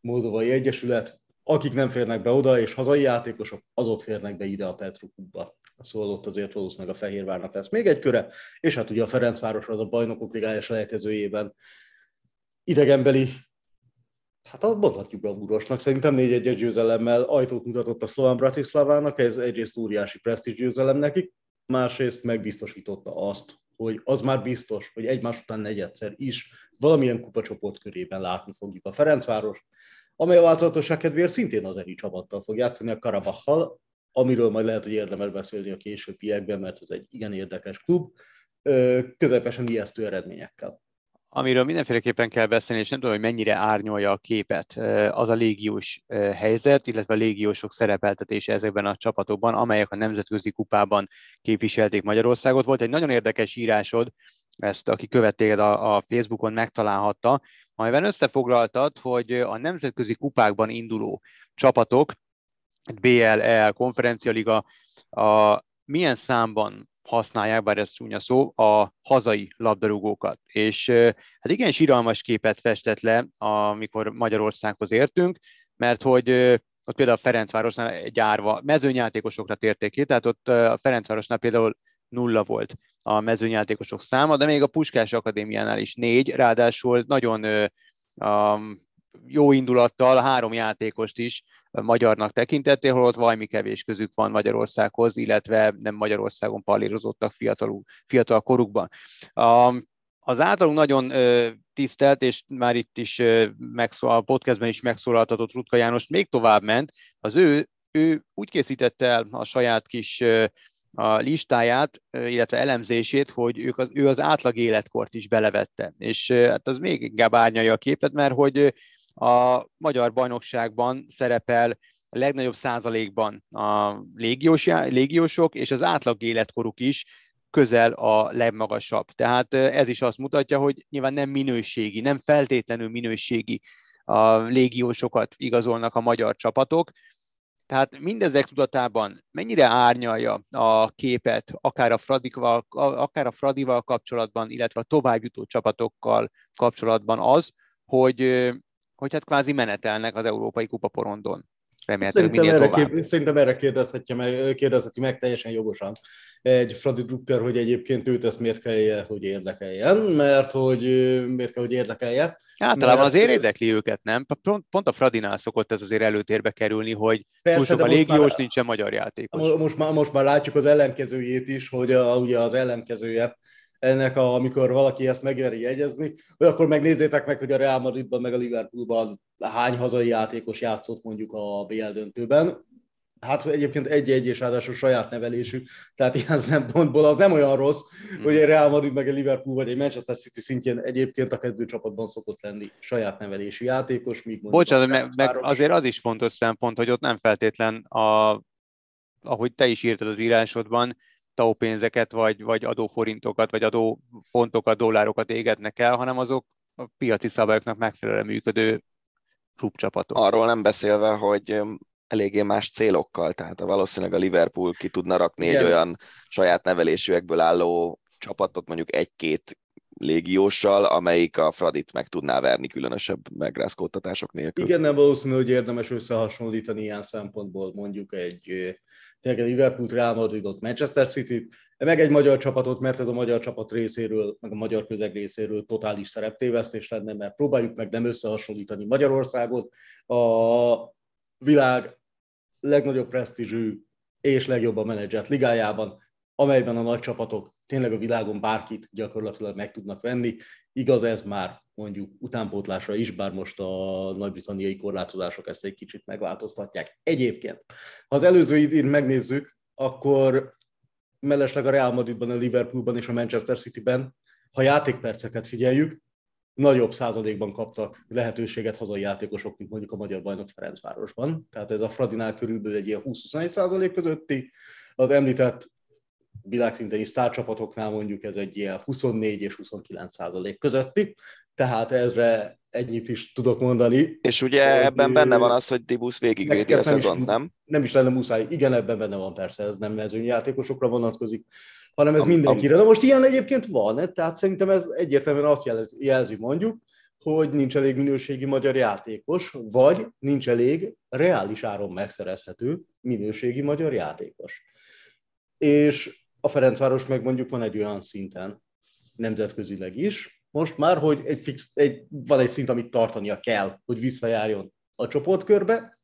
Moldovai Egyesület, akik nem férnek be oda, és hazai játékosok, azok férnek be ide a Petrukubba. Szóval ott azért valószínűleg a Fehérvárnak lesz még egy köre, és hát ugye a Ferencváros az a bajnokok ligája selejtezőjében idegenbeli hát mondhatjuk bravúrosnak, szerintem 4 1 győzelemmel ajtót mutatott a Szlován Bratislavának, ez egyrészt óriási presztízs győzelem nekik, másrészt megbiztosította azt, hogy az már biztos, hogy egymás után negyedszer is valamilyen kupacsoport körében látni fogjuk a Ferencváros, amely a változatosság kedvéért szintén az eri csapattal fog játszani, a Karabachal, amiről majd lehet, hogy érdemes beszélni a későbbiekben, mert ez egy igen érdekes klub, közepesen ijesztő eredményekkel. Amiről mindenféleképpen kell beszélni, és nem tudom, hogy mennyire árnyolja a képet, az a légiós helyzet, illetve a légiósok szerepeltetése ezekben a csapatokban, amelyek a nemzetközi kupában képviselték Magyarországot. Volt egy nagyon érdekes írásod, ezt aki követték a, Facebookon megtalálhatta, amelyben összefoglaltad, hogy a nemzetközi kupákban induló csapatok, BLL, konferencialiga, a, milyen számban használják, bár ez csúnya szó, a hazai labdarúgókat. És hát igen, síralmas képet festett le, amikor Magyarországhoz értünk, mert hogy ott például a Ferencvárosnál gyárva mezőnyjátékosokra térték ki, tehát ott a Ferencvárosnál például nulla volt a mezőnyjátékosok száma, de még a Puskás Akadémiánál is négy, ráadásul nagyon um, jó indulattal három játékost is magyarnak tekintettél, holott valami kevés közük van Magyarországhoz, illetve nem Magyarországon pallírozottak fiatal, fiatal korukban. Az általunk nagyon tisztelt, és már itt is megszólal, a podcastben is megszólaltatott Rutka János még tovább ment, az ő, ő úgy készítette el a saját kis a listáját, illetve elemzését, hogy ők az, ő az átlag életkort is belevette. És hát az még inkább árnyalja a képet, mert hogy a magyar bajnokságban szerepel a legnagyobb százalékban a légiós, légiósok, és az átlag életkoruk is közel a legmagasabb. Tehát ez is azt mutatja, hogy nyilván nem minőségi, nem feltétlenül minőségi a légiósokat igazolnak a magyar csapatok, tehát mindezek tudatában mennyire árnyalja a képet, akár a, Fradival, akár a Fradival kapcsolatban, illetve a továbbjutó csapatokkal kapcsolatban az, hogy hogy hát kvázi menetelnek az Európai Kupa porondon. Remélhetőleg szerintem erre, tovább. szerintem erre kérdezheti meg, kérdezheti meg teljesen jogosan egy Fradi Drucker, hogy egyébként őt ezt miért kell, hogy érdekeljen, mert hogy miért kell, hogy érdekelje. Általában mert... azért érdekli őket, nem? Pont, pont a Fradinál szokott ez azért előtérbe kerülni, hogy Persze, túl a légiós, már, nincsen magyar játékos. Most már, most már látjuk az ellenkezőjét is, hogy a, ugye az ellenkezője ennek, a, amikor valaki ezt megveri jegyezni, hogy akkor megnézzétek meg, hogy a Real Madridban meg a Liverpoolban hány hazai játékos játszott mondjuk a BL döntőben. Hát egyébként egy-egy és ráadásul saját nevelésük, tehát ilyen szempontból az nem olyan rossz, hmm. hogy egy Real Madrid meg egy Liverpool vagy egy Manchester City szintjén egyébként a kezdőcsapatban szokott lenni saját nevelésű játékos, míg Bocsánat, meg, meg azért az is fontos szempont, hogy ott nem feltétlen a ahogy te is írtad az írásodban, TAO pénzeket, vagy, vagy adóforintokat, vagy adófontokat, dollárokat égetnek el, hanem azok a piaci szabályoknak megfelelően működő klubcsapatok. Arról nem beszélve, hogy eléggé más célokkal, tehát valószínűleg a Liverpool ki tudna rakni Igen. egy olyan saját nevelésűekből álló csapatot, mondjuk egy-két légióssal, amelyik a Fradit meg tudná verni különösebb megrázkódtatások nélkül. Igen, nem valószínű, hogy érdemes összehasonlítani ilyen szempontból mondjuk egy tényleg Liverpool, Real Madridot, Manchester City-t, meg egy magyar csapatot, mert ez a magyar csapat részéről, meg a magyar közeg részéről totális szereptévesztés lenne, mert próbáljuk meg nem összehasonlítani Magyarországot a világ legnagyobb presztízsű és legjobban menedzselt ligájában, amelyben a nagy csapatok tényleg a világon bárkit gyakorlatilag meg tudnak venni. Igaz ez már mondjuk utánpótlásra is, bár most a nagy-britanniai korlátozások ezt egy kicsit megváltoztatják. Egyébként, ha az előző idén megnézzük, akkor mellesleg a Real Madridban, a Liverpoolban és a Manchester Cityben, ha játékperceket figyeljük, nagyobb százalékban kaptak lehetőséget hazai játékosok, mint mondjuk a magyar bajnok Ferencvárosban. Tehát ez a Fradinál körülbelül egy ilyen 20-21 százalék közötti. Az említett világszinten is sztárcsapatoknál mondjuk ez egy ilyen 24 és 29 százalék közötti, tehát ezre ennyit is tudok mondani. És ugye ebben benne van az, hogy Dibusz végigvédi a szezont, nem? Nem is lenne muszáj. Igen, ebben benne van persze, ez nem mezőnyjátékosokra vonatkozik, hanem ez Am- mindenkire. Na most ilyen egyébként van, tehát szerintem ez egyértelműen azt jelzi, jelzi mondjuk, hogy nincs elég minőségi magyar játékos, vagy nincs elég reális áron megszerezhető minőségi magyar játékos. És a Ferencváros meg mondjuk van egy olyan szinten, nemzetközileg is, most már, hogy egy fix, egy, van egy szint, amit tartania kell, hogy visszajárjon a csoportkörbe.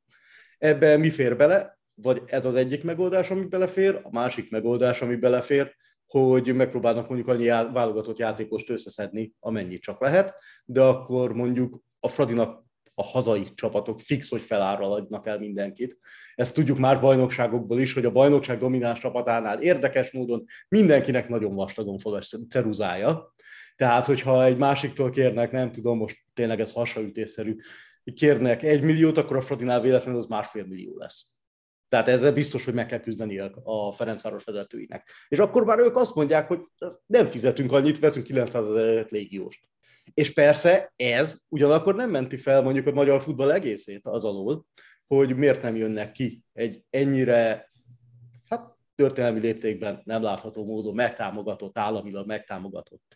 Ebbe mi fér bele? Vagy ez az egyik megoldás, ami belefér, a másik megoldás, ami belefér, hogy megpróbálnak mondjuk annyi válogatott játékost összeszedni, amennyit csak lehet, de akkor mondjuk a Fradinak a hazai csapatok fix, hogy feláraladnak el mindenkit. Ezt tudjuk már bajnokságokból is, hogy a bajnokság domináns csapatánál érdekes módon mindenkinek nagyon vastagon fog ceruzája. Tehát, hogyha egy másiktól kérnek, nem tudom, most tényleg ez hasraütésszerű, kérnek egy milliót, akkor a Fradinál véletlenül az másfél millió lesz. Tehát ezzel biztos, hogy meg kell küzdeni a Ferencváros vezetőinek. És akkor már ők azt mondják, hogy nem fizetünk annyit, veszünk 900 ezer légióst. És persze ez ugyanakkor nem menti fel mondjuk a magyar futball egészét az alól, hogy miért nem jönnek ki egy ennyire hát, történelmi léptékben nem látható módon megtámogatott, államilag megtámogatott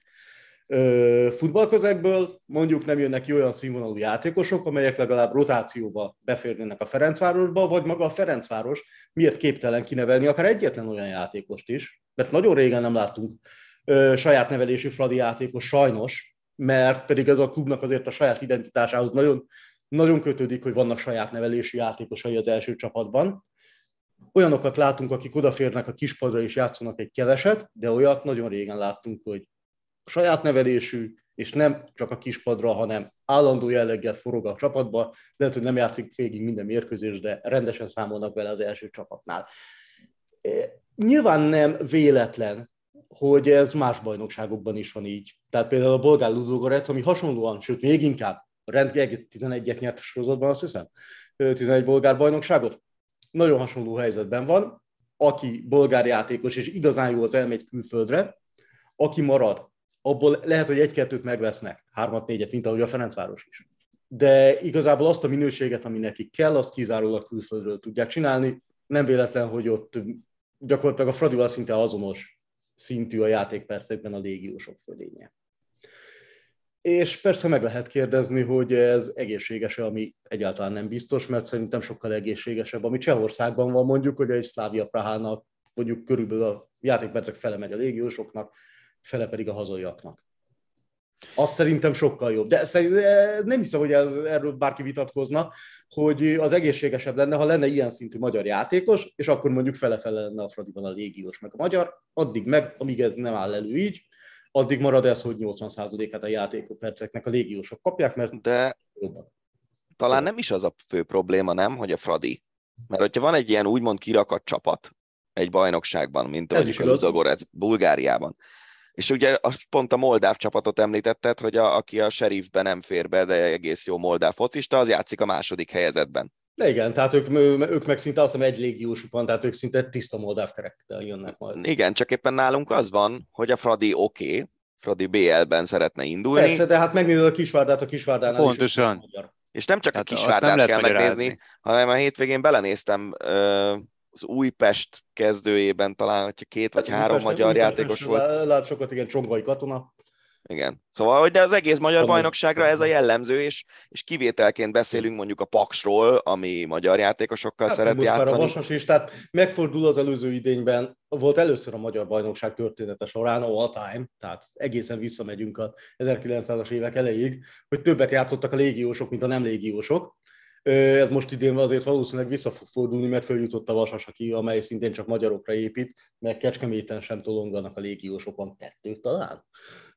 futballközegből mondjuk nem jönnek ki olyan színvonalú játékosok, amelyek legalább rotációba beférnének a Ferencvárosba, vagy maga a Ferencváros miért képtelen kinevelni akár egyetlen olyan játékost is, mert nagyon régen nem láttunk ö, saját nevelésű Fradi játékos sajnos, mert pedig ez a klubnak azért a saját identitásához nagyon, nagyon kötődik, hogy vannak saját nevelési játékosai az első csapatban. Olyanokat látunk, akik odaférnek a kispadra és játszanak egy keveset, de olyat nagyon régen láttunk, hogy saját nevelésű, és nem csak a kispadra, hanem állandó jelleggel forog a csapatba. Lehet, hogy nem játszik végig minden mérkőzés, de rendesen számolnak vele az első csapatnál. Nyilván nem véletlen, hogy ez más bajnokságokban is van így. Tehát például a bolgár Ludogorec, ami hasonlóan, sőt még inkább, rendkívül 11-et nyert a sorozatban, azt hiszem, 11 bolgár bajnokságot, nagyon hasonló helyzetben van, aki bolgár játékos, és igazán jó az elmegy külföldre, aki marad, abból lehet, hogy egy-kettőt megvesznek, hármat, négyet, mint ahogy a Ferencváros is. De igazából azt a minőséget, ami nekik kell, azt kizárólag külföldről tudják csinálni. Nem véletlen, hogy ott gyakorlatilag a Fradival szinte azonos szintű a játékpercekben a légiósok fölénye. És persze meg lehet kérdezni, hogy ez egészséges ami egyáltalán nem biztos, mert szerintem sokkal egészségesebb, ami Csehországban van mondjuk, hogy egy Szlávia Prahának mondjuk körülbelül a játékpercek fele megy a légiósoknak, fele pedig a hazaiaknak. Az szerintem sokkal jobb. De szerintem nem hiszem, hogy erről bárki vitatkozna, hogy az egészségesebb lenne, ha lenne ilyen szintű magyar játékos, és akkor mondjuk fele-fele lenne a Fradiban a légiós meg a magyar, addig meg, amíg ez nem áll elő így, addig marad ez, hogy 80%-át a játékperceknek a légiósok kapják, mert de jobban. Talán nem is az a fő probléma, nem, hogy a Fradi. Mert hogyha van egy ilyen úgymond kirakat csapat egy bajnokságban, mint mondjuk a Zagorec Bulgáriában, és ugye pont a moldáv csapatot említetted, hogy a, aki a sheriffben nem fér be, de egész jó moldáv focista, az játszik a második helyezetben. De igen, tehát ők, ők meg szinte azt hiszem egy légiósuk van, tehát ők szinte tiszta moldáv kerekkel jönnek majd. Igen, csak éppen nálunk az van, hogy a Fradi oké, okay, Fradi BL-ben szeretne indulni. Persze, de hát megnézed a Kisvárdát, a Kisvárdánál Pontosan. Is és nem csak hát a Kisvárdát kell megnézni, hanem a hétvégén belenéztem az Újpest kezdőjében talán, hogyha két vagy hát, három Újpest, magyar Újpest, játékos volt. Lát sokat, igen, Csongvai katona. Igen. Szóval, hogy de az egész magyar bajnokságra ez a jellemző, és, és kivételként beszélünk mondjuk a Paksról, ami magyar játékosokkal hát, szeret játszani. Már a Vasas is, tehát megfordul az előző idényben, volt először a magyar bajnokság története során, all time, tehát egészen visszamegyünk a 1900-as évek elejéig, hogy többet játszottak a légiósok, mint a nem légiósok. Ez most idén azért valószínűleg vissza fog fordulni, mert följutott a Vasas, aki, amely szintén csak magyarokra épít, meg Kecskeméten sem tolonganak a légiósok, van kettő talán.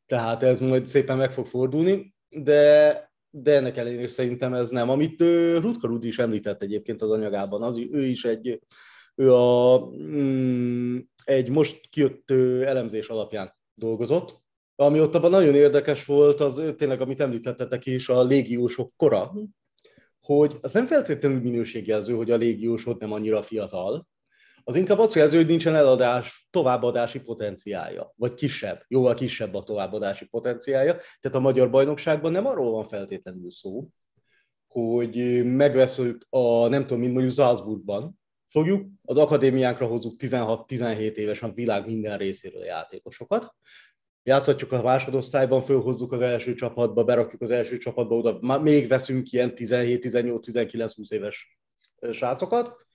Tehát ez majd szépen meg fog fordulni, de, de ennek ellenére szerintem ez nem. Amit Rutka Rudi is említett egyébként az anyagában, az, ő is egy, ő a, mm, egy most kijött elemzés alapján dolgozott, ami ott abban nagyon érdekes volt, az tényleg, amit említettetek is, a légiósok kora, hogy az nem feltétlenül minőségjelző, hogy a légiós ott nem annyira fiatal, az inkább az jelző, hogy nincsen eladás, továbbadási potenciálja, vagy kisebb, jóval kisebb a továbbadási potenciálja. Tehát a magyar bajnokságban nem arról van feltétlenül szó, hogy megveszünk a, nem tudom, mint mondjuk Salzburgban, fogjuk, az akadémiánkra hozzuk 16-17 évesen világ minden részéről a játékosokat, játszhatjuk a másodosztályban, fölhozzuk az első csapatba, berakjuk az első csapatba, oda. Még veszünk ilyen 17, 18, 19, 20 éves srácokat,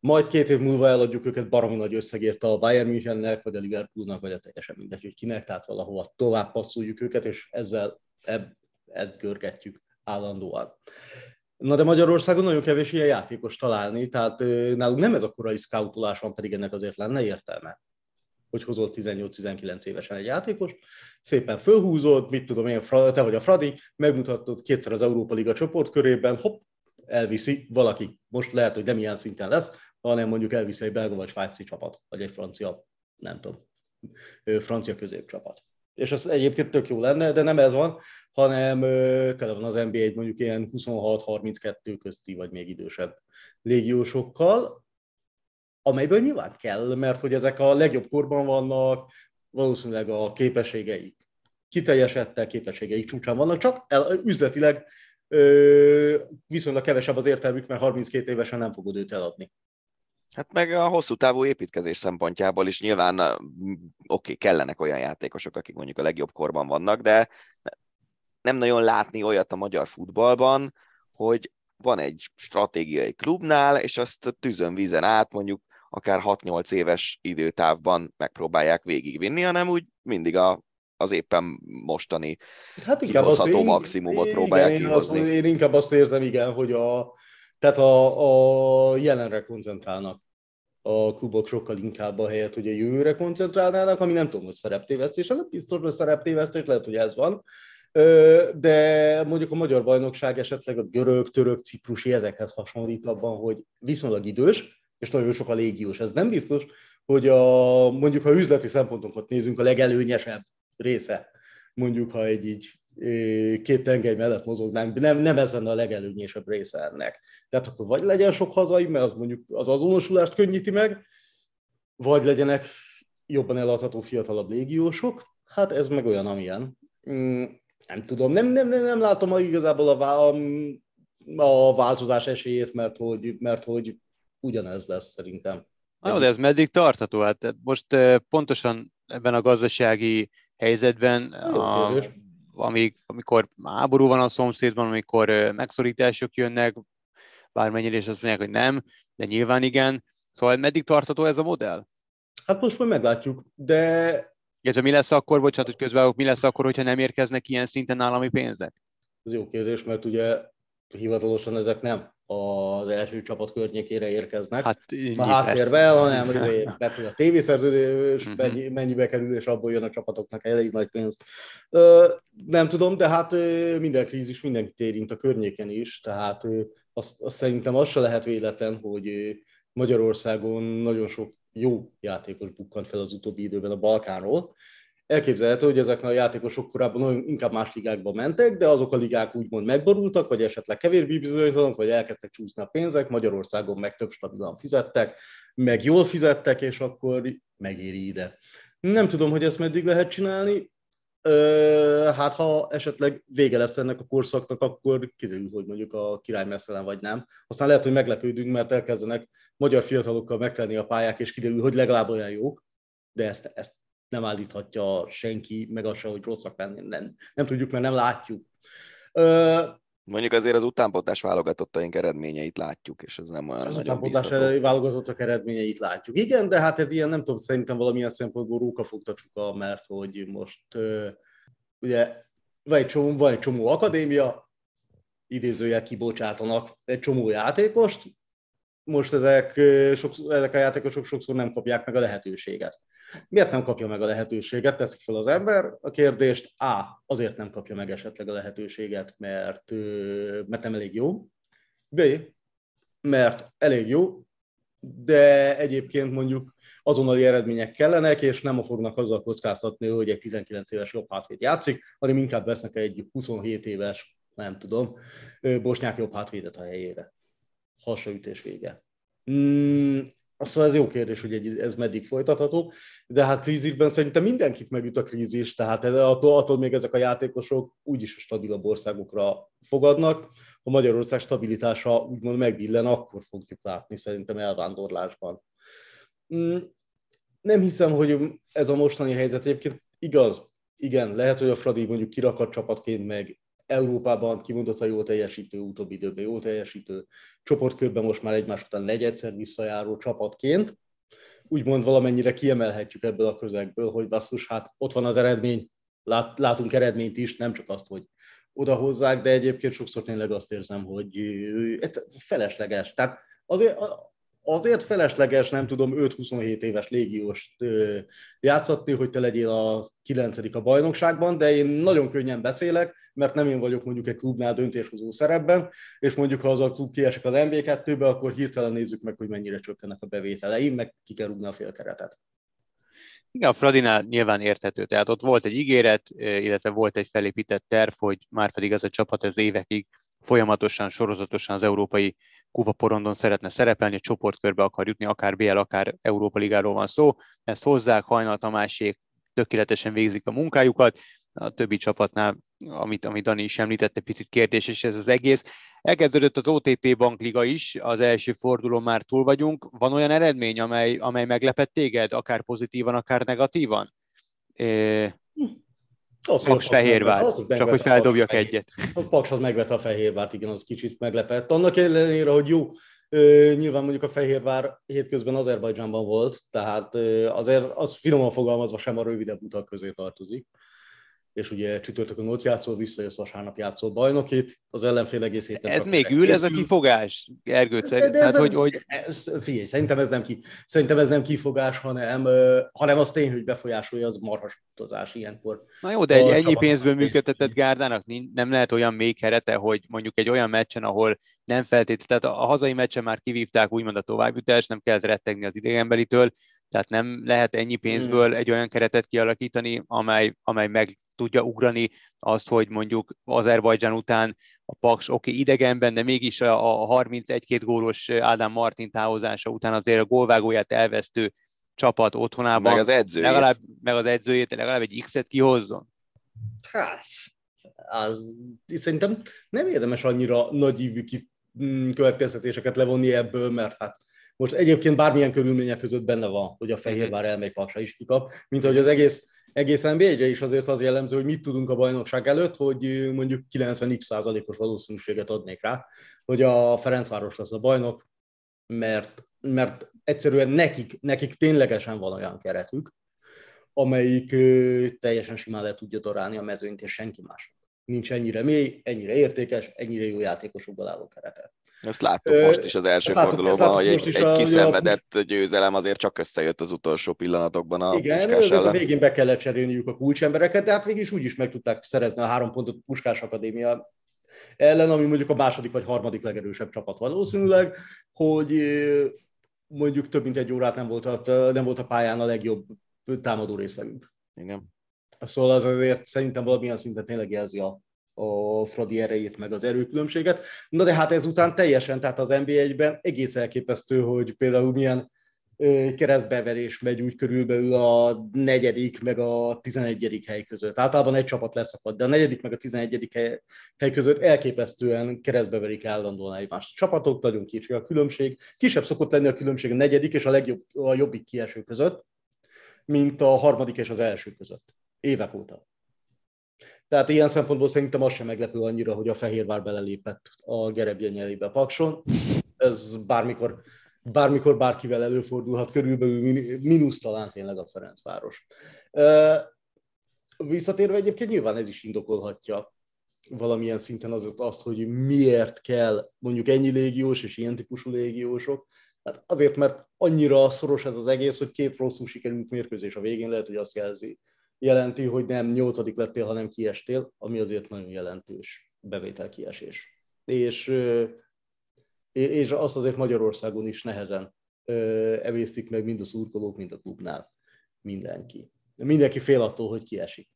majd két év múlva eladjuk őket baromi nagy összegért a Bayern Münchennek, vagy a Liverpoolnak, vagy a teljesen mindegy, hogy kinek, tehát valahova tovább passzoljuk őket, és ezzel ebb, ezt görgetjük állandóan. Na de Magyarországon nagyon kevés ilyen játékos találni, tehát nálunk nem ez a korai scoutolás van, pedig ennek azért lenne értelme hogy hozol 18-19 évesen egy játékos, szépen fölhúzod, mit tudom én, te vagy a Fradi, megmutatod kétszer az Európa Liga csoportkörében, hopp, elviszi valaki. Most lehet, hogy nem ilyen szinten lesz, hanem mondjuk elviszi egy belga vagy svájci csapat, vagy egy francia, nem tudom, francia középcsapat. És ez egyébként tök jó lenne, de nem ez van, hanem tele van az NBA mondjuk ilyen 26-32 közti, vagy még idősebb légiósokkal, amelyből nyilván kell, mert hogy ezek a legjobb korban vannak, valószínűleg a képességeik kiteljesedtek, képességeik csúcsán vannak, csak el, üzletileg ö, viszonylag kevesebb az értelmük, mert 32 évesen nem fogod őt eladni. Hát meg a hosszú távú építkezés szempontjából is nyilván oké, okay, kellenek olyan játékosok, akik mondjuk a legjobb korban vannak, de nem nagyon látni olyat a magyar futballban, hogy van egy stratégiai klubnál, és azt tűzön vízen át mondjuk akár 6-8 éves időtávban megpróbálják végigvinni, hanem úgy mindig a, az éppen mostani hát kihozható azt, maximumot én, próbálják igen, kihozni. Én, azt, én inkább azt érzem, igen, hogy a, tehát a, a jelenre koncentrálnak a klubok sokkal inkább a helyet, hogy a jövőre koncentrálnának, ami nem tudom, hogy szereptévesztés, nem biztos, hogy szereptévesztés, lehet, hogy ez van, de mondjuk a magyar bajnokság esetleg a görög, török, ciprusi ezekhez hasonlít abban, hogy viszonylag idős, és nagyon sok a légiós. Ez nem biztos, hogy a, mondjuk ha üzleti szempontokat nézünk, a legelőnyesebb része, mondjuk ha egy így két tengely mellett mozognánk, nem, nem ez lenne a legelőnyesebb része ennek. Tehát akkor vagy legyen sok hazai, mert az mondjuk az azonosulást könnyíti meg, vagy legyenek jobban eladható fiatalabb légiósok, hát ez meg olyan, amilyen. Mm, nem tudom, nem, nem, nem, nem látom igazából a, a, a változás esélyét, mert hogy, mert hogy ugyanez lesz szerintem. Na, de ez meddig tartható? Hát most pontosan ebben a gazdasági helyzetben, a, amíg, amikor háború van a szomszédban, amikor megszorítások jönnek, bármennyire is azt mondják, hogy nem, de nyilván igen. Szóval meddig tartható ez a modell? Hát most majd meglátjuk, de... Illetve mi lesz akkor, bocsánat, hogy közben mi lesz akkor, hogyha nem érkeznek ilyen szinten állami pénzek? Ez jó kérdés, mert ugye hivatalosan ezek nem az első csapat környékére érkeznek. Hát, a háttérbe, hanem a tévészerződés uh-huh. mennyi, mennyibe kerül, és abból jön a csapatoknak elég nagy pénz. Nem tudom, de hát minden krízis mindenkit érint a környéken is, tehát azt, azt szerintem az se lehet véletlen, hogy Magyarországon nagyon sok jó játékos bukkant fel az utóbbi időben a Balkánról, Elképzelhető, hogy ezek a játékosok korábban inkább más ligákba mentek, de azok a ligák úgymond megborultak, vagy esetleg kevésbé bizonytalanok, vagy elkezdtek csúszni a pénzek, Magyarországon meg több stabilan fizettek, meg jól fizettek, és akkor megéri ide. Nem tudom, hogy ezt meddig lehet csinálni. Hát ha esetleg vége lesz ennek a korszaknak, akkor kiderül, hogy mondjuk a király messzelen vagy nem. Aztán lehet, hogy meglepődünk, mert elkezdenek magyar fiatalokkal megtenni a pályák, és kiderül, hogy legalább olyan jók, de ezt, ezt nem állíthatja senki, meg az se, hogy rosszak lennének. Nem, nem tudjuk, mert nem látjuk. Ö, Mondjuk azért az utánpótlás válogatottaink eredményeit látjuk, és ez nem olyan az nagyon utánpótlás válogatottak eredményeit látjuk. Igen, de hát ez ilyen, nem tudom, szerintem valamilyen szempontból rókafogta csuka, mert hogy most ugye van egy, csomó, van egy csomó akadémia, idézőjel kibocsátanak egy csomó játékost, most ezek, sokszor, ezek a játékosok sokszor nem kapják meg a lehetőséget. Miért nem kapja meg a lehetőséget, teszik fel az ember a kérdést. A. Azért nem kapja meg esetleg a lehetőséget, mert, mert nem elég jó. B. Mert elég jó, de egyébként mondjuk azonnali eredmények kellenek, és nem fognak azzal kockáztatni, hogy egy 19 éves jobb hátvét játszik, hanem inkább vesznek egy 27 éves, nem tudom, bosnyák jobb hátvédet a helyére. Hasraütés vége. Mm, Szóval ez jó kérdés, hogy ez meddig folytatható, de hát krízisben szerintem mindenkit megüt a krízis, tehát attól, attól még ezek a játékosok úgyis stabilabb országokra fogadnak. Ha Magyarország stabilitása úgymond megbillen, akkor fogjuk látni szerintem elvándorlásban. Mm, nem hiszem, hogy ez a mostani helyzet egyébként igaz. Igen, lehet, hogy a Fradi mondjuk kirakat csapatként meg Európában kimondottan jól teljesítő, utóbbi időben jól teljesítő, csoportkörben most már egymás után negyedszer visszajáró csapatként, úgymond valamennyire kiemelhetjük ebből a közegből, hogy basszus, hát ott van az eredmény, lát, látunk eredményt is, nem csak azt, hogy odahozzák, de egyébként sokszor tényleg azt érzem, hogy ez felesleges. Tehát azért azért felesleges, nem tudom, 5-27 éves légiós játszatni, hogy te legyél a 9 a bajnokságban, de én nagyon könnyen beszélek, mert nem én vagyok mondjuk egy klubnál döntéshozó szerepben, és mondjuk ha az a klub kiesik az MB2-be, akkor hirtelen nézzük meg, hogy mennyire csökkennek a bevételeim, meg ki kell rúgni a félkeretet. Igen, a Fradinál nyilván érthető. Tehát ott volt egy ígéret, illetve volt egy felépített terv, hogy már pedig ez a csapat ez évekig folyamatosan, sorozatosan az európai kupaporondon szeretne szerepelni, csoportkörbe akar jutni, akár BL, akár Európa Ligáról van szó. Ezt hozzák, Hajnal Tamásék tökéletesen végzik a munkájukat, a többi csapatnál, amit, amit Dani is említette, picit kérdéses ez az egész. Elkezdődött az OTP Bankliga is, az első fordulón már túl vagyunk. Van olyan eredmény, amely, amely meglepett téged, akár pozitívan, akár negatívan? É... Az, Paks Fehérvár, az, csak hogy feldobjak a egyet. A Paks az megvette a Fehérvárt, igen, az kicsit meglepett. Annak ellenére, hogy jó, nyilván mondjuk a Fehérvár hétközben Azerbajdzsánban volt, tehát azért az finoman fogalmazva sem a rövidebb utak közé tartozik és ugye csütörtökön ott játszol, visszajössz vasárnap játszol bajnokit, az ellenfél egész héten. Ez még ül, ez a kifogás, Ergő, de, de hát, hogy, hogy... Ez, figyelj, szerintem ez nem, ki, szerintem ez nem kifogás, hanem, hanem az tény, hogy befolyásolja az marhas utazás ilyenkor. Na jó, de egy ennyi pénzből működtetett Gárdának nem lehet olyan még kerete, hogy mondjuk egy olyan meccsen, ahol nem feltétlenül, tehát a hazai meccsen már kivívták úgymond a továbbjutást, nem kellett rettegni az idegenbelitől, tehát nem lehet ennyi pénzből hmm. egy olyan keretet kialakítani, amely, amely meg tudja ugrani azt, hogy mondjuk Azerbajdzsán után a Paks oké okay, idegenben, de mégis a, a 31-2 gólos Ádám Martin távozása után azért a gólvágóját elvesztő csapat otthonában. Meg az edzőjét. Legalább, meg az edzőjét, legalább egy X-et kihozzon. Hát, az, szerintem nem érdemes annyira nagy ívű mm, következtetéseket levonni ebből, mert hát most egyébként bármilyen körülmények között benne van, hogy a Fehérvár elmegy Paksa is kikap, mint hogy az egész, egész nba is azért az jellemző, hogy mit tudunk a bajnokság előtt, hogy mondjuk 90x százalékos valószínűséget adnék rá, hogy a Ferencváros lesz a bajnok, mert, mert egyszerűen nekik, nekik ténylegesen van olyan keretük, amelyik teljesen simán le tudja darálni a mezőnyt, és senki más. Nincs ennyire mély, ennyire értékes, ennyire jó játékosokból álló keretet. Ezt láttuk Ö, most is az első fordulóban, hogy egy, egy kiszenvedett a... győzelem azért csak összejött az utolsó pillanatokban a Igen, Puskás ellen. a végén be kellett cserélniük a kulcsembereket, de hát végig is úgy is meg tudták szerezni a három pontot Puskás Akadémia ellen, ami mondjuk a második vagy harmadik legerősebb csapat valószínűleg, hogy mondjuk több mint egy órát nem volt a, nem volt a pályán a legjobb támadó részlegünk. Igen. Szóval az azért szerintem valamilyen szinten tényleg jelzi a, a Fradi erejét, meg az erőkülönbséget. Na de hát ezután teljesen, tehát az NBA-ben egész elképesztő, hogy például milyen keresztbeverés megy úgy körülbelül a negyedik, meg a tizenegyedik hely között. Általában egy csapat leszakad, de a negyedik, meg a tizenegyedik hely, hely között elképesztően keresztbeverik állandóan egymást. A csapatok nagyon kicsi a különbség. Kisebb szokott lenni a különbség a negyedik és a legjobb, a jobbik kieső között, mint a harmadik és az első között. Évek óta. Tehát ilyen szempontból szerintem az sem meglepő annyira, hogy a Fehérvár belelépett a gerebje nyelébe Pakson. Ez bármikor, bármikor bárkivel előfordulhat, körülbelül mínusz talán tényleg a Ferencváros. Visszatérve egyébként nyilván ez is indokolhatja valamilyen szinten az, azt, hogy miért kell mondjuk ennyi légiós és ilyen típusú légiósok. Hát azért, mert annyira szoros ez az egész, hogy két rosszul sikerült mérkőzés a végén lehet, hogy azt jelzi, jelenti, hogy nem nyolcadik lettél, hanem kiestél, ami azért nagyon jelentős bevételkiesés. És, és azt azért Magyarországon is nehezen emésztik meg mind a szurkolók, mind a klubnál mindenki. Mindenki fél attól, hogy kiesik.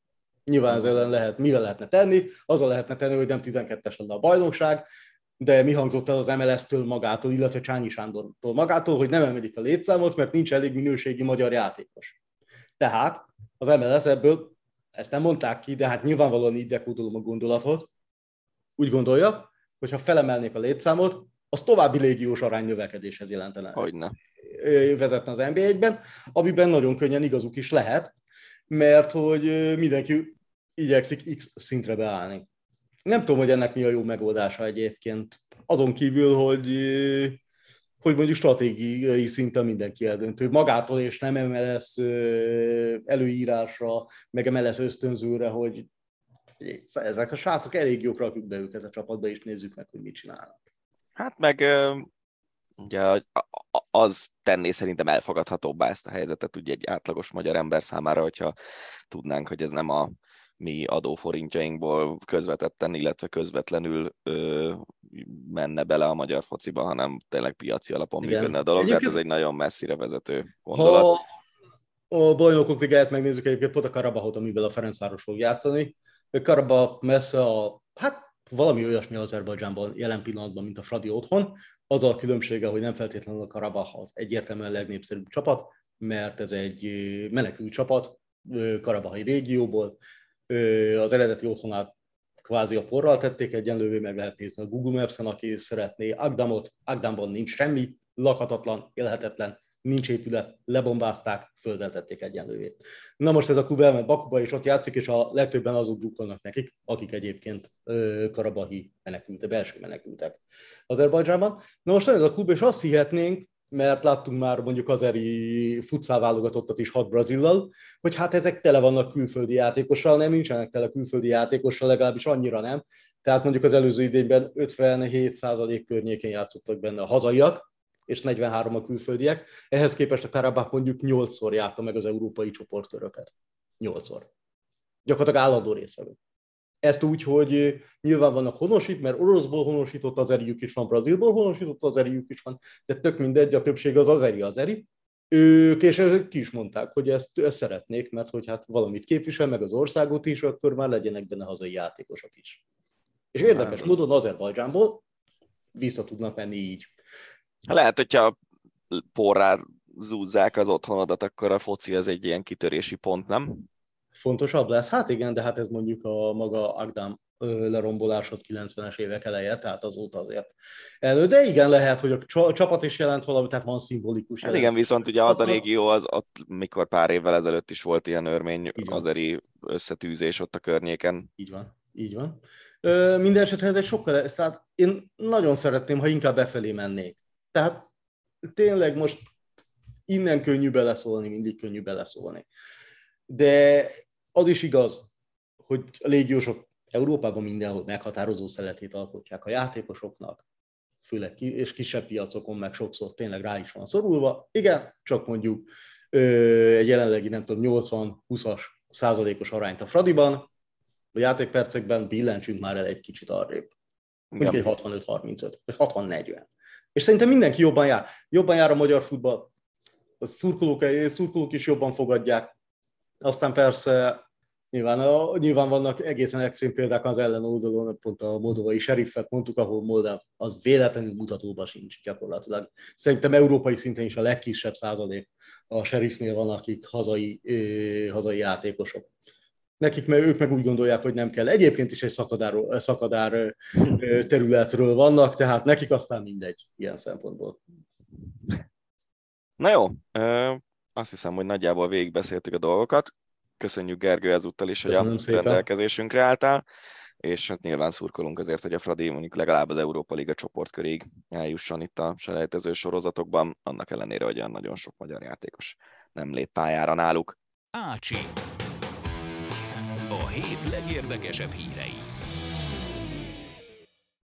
Nyilván ez ellen lehet, mivel lehetne tenni? Azzal lehetne tenni, hogy nem 12-es lenne a bajnokság, de mi hangzott el az MLS-től magától, illetve Csányi Sándortól magától, hogy nem emelik a létszámot, mert nincs elég minőségi magyar játékos. Tehát az MLS ebből, ezt nem mondták ki, de hát nyilvánvalóan így dekódolom a gondolatot, úgy gondolja, hogy ha felemelnék a létszámot, az további légiós arány növekedéshez jelentene. Hogyne. Vezetne az NBA-ben, amiben nagyon könnyen igazuk is lehet, mert hogy mindenki igyekszik X szintre beállni. Nem tudom, hogy ennek mi a jó megoldása egyébként. Azon kívül, hogy, hogy mondjuk stratégiai szinten mindenki eldöntő. Magától és nem MLS előírásra, meg MLS ösztönzőre, hogy ezek a srácok elég jók rakjuk be őket a csapatba, és nézzük meg, hogy mit csinálnak. Hát meg ugye az tenné szerintem elfogadhatóbbá ezt a helyzetet ugye egy átlagos magyar ember számára, hogyha tudnánk, hogy ez nem a mi adóforintjainkból közvetetten, illetve közvetlenül ö, menne bele a magyar fociba, hanem tényleg piaci alapon Igen. működne a dolog, egyébként... tehát ez egy nagyon messzire vezető gondolat. Ha a bajnokok ligáját megnézzük egyébként pont a Karabahot, amivel a Ferencváros fog játszani. Karabah messze a, hát valami olyasmi Azerbajdzsánban jelen pillanatban, mint a Fradi otthon. Az a különbsége, hogy nem feltétlenül a Karabah az egyértelműen legnépszerűbb csapat, mert ez egy menekült csapat, Karabahai régióból, az eredeti otthonát kvázi a porral tették egyenlővé, meg lehet nézni a Google Maps-en, aki szeretné. Agdamot, Agdamban nincs semmi, lakhatatlan, élhetetlen, nincs épület, lebombázták, földet tették egyenlővé. Na most ez a klub elment Bakuba, és ott játszik, és a legtöbben azok drukkolnak nekik, akik egyébként karabahi menekültek, belső menekültek Azerbajdzsánban. Na most ez a klub, és azt hihetnénk, mert láttunk már mondjuk az eri futszál válogatottat is hat Brazillal, hogy hát ezek tele vannak külföldi játékossal, nem nincsenek tele külföldi játékossal, legalábbis annyira nem. Tehát mondjuk az előző idényben 57% környékén játszottak benne a hazaiak, és 43 a külföldiek. Ehhez képest a Karabakh mondjuk 8-szor járta meg az európai csoportköröket. 8-szor. Gyakorlatilag állandó résztvevő. Ezt úgy, hogy nyilván vannak honosít, mert oroszból honosított az erjük is van, brazilból honosított az erjük is van, de tök mindegy, a többség az az eri az eri. Ők, és ki is mondták, hogy ezt, ezt szeretnék, mert hogy hát valamit képvisel, meg az országot is, akkor már legyenek benne hazai játékosok is. És érdekes módon Azerbajdzsánból vissza tudnak menni így. Lehet, hogyha porrá zúzzák az otthonodat, akkor a foci az egy ilyen kitörési pont, nem? Fontosabb lesz. Hát igen, de hát ez mondjuk a maga Agdám leromboláshoz 90-es évek eleje, tehát azóta azért elő. De igen, lehet, hogy a csapat is jelent valamit, tehát van szimbolikus Hát igen, viszont ugye az a régió, az, ott, mikor pár évvel ezelőtt is volt ilyen örmény azeri összetűzés ott a környéken. Így van, így van. Ö, minden esetre ez egy sokkal, tehát én nagyon szeretném, ha inkább befelé mennék. Tehát tényleg most innen könnyű beleszólni, mindig könnyű beleszólni. De az is igaz, hogy a légiósok Európában mindenhol meghatározó szeletét alkotják a játékosoknak, főleg ki, és kisebb piacokon meg sokszor tényleg rá is van szorulva. Igen, csak mondjuk ö, egy jelenlegi, nem tudom, 80-20-as százalékos arányt a Fradiban, a játékpercekben billentsünk már el egy kicsit arrébb. Mondjuk egy 65-35, vagy 60-40. És szerintem mindenki jobban jár. Jobban jár a magyar futball, a szurkolók, szurkolók is jobban fogadják. Aztán persze Nyilván, a, nyilván vannak egészen extrém példák az ellen oldalon, pont a moldovai seriffet mondtuk, ahol Moldáv az véletlenül mutatóban sincs gyakorlatilag. Szerintem európai szinten is a legkisebb százalék a sheriffnél van, akik hazai, ö, hazai játékosok. Nekik meg, ők meg úgy gondolják, hogy nem kell. Egyébként is egy szakadár, szakadár területről vannak, tehát nekik aztán mindegy ilyen szempontból. Na jó, azt hiszem, hogy nagyjából végigbeszéltük a dolgokat. Köszönjük Gergő ezúttal is, hogy Köszönöm a szépen. rendelkezésünkre álltál, és hát nyilván szurkolunk azért, hogy a Fradi mondjuk legalább az Európa Liga csoportkörig eljusson itt a selejtező sorozatokban, annak ellenére, hogy olyan nagyon sok magyar játékos nem lép pályára náluk. Ácsi. A hét legérdekesebb hírei.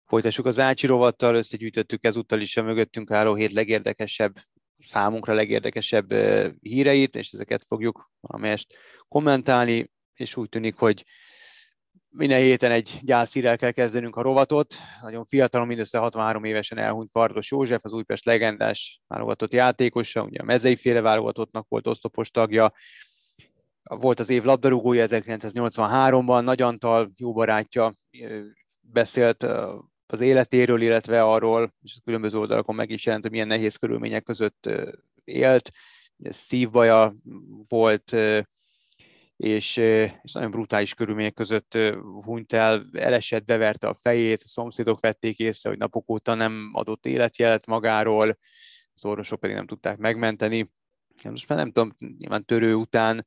Folytassuk az Ácsi rovattal, összegyűjtöttük ezúttal is a mögöttünk álló hét legérdekesebb számunkra legérdekesebb híreit, és ezeket fogjuk valamelyest kommentálni, és úgy tűnik, hogy minden héten egy gyászírrel kell kezdenünk a rovatot. Nagyon fiatalon, mindössze 63 évesen elhunyt Kardos József, az Újpest legendás válogatott játékosa, ugye a mezei féle válogatottnak volt osztopos tagja, volt az év labdarúgója 1983-ban, Nagy Antal, jó barátja, beszélt az életéről, illetve arról, és a különböző oldalakon meg is jelent, hogy milyen nehéz körülmények között élt. Szívbaja volt, és, és nagyon brutális körülmények között hunyt el, elesett, beverte a fejét, a szomszédok vették észre, hogy napok óta nem adott életjelet magáról, az orvosok pedig nem tudták megmenteni. Most már nem tudom, nyilván törő után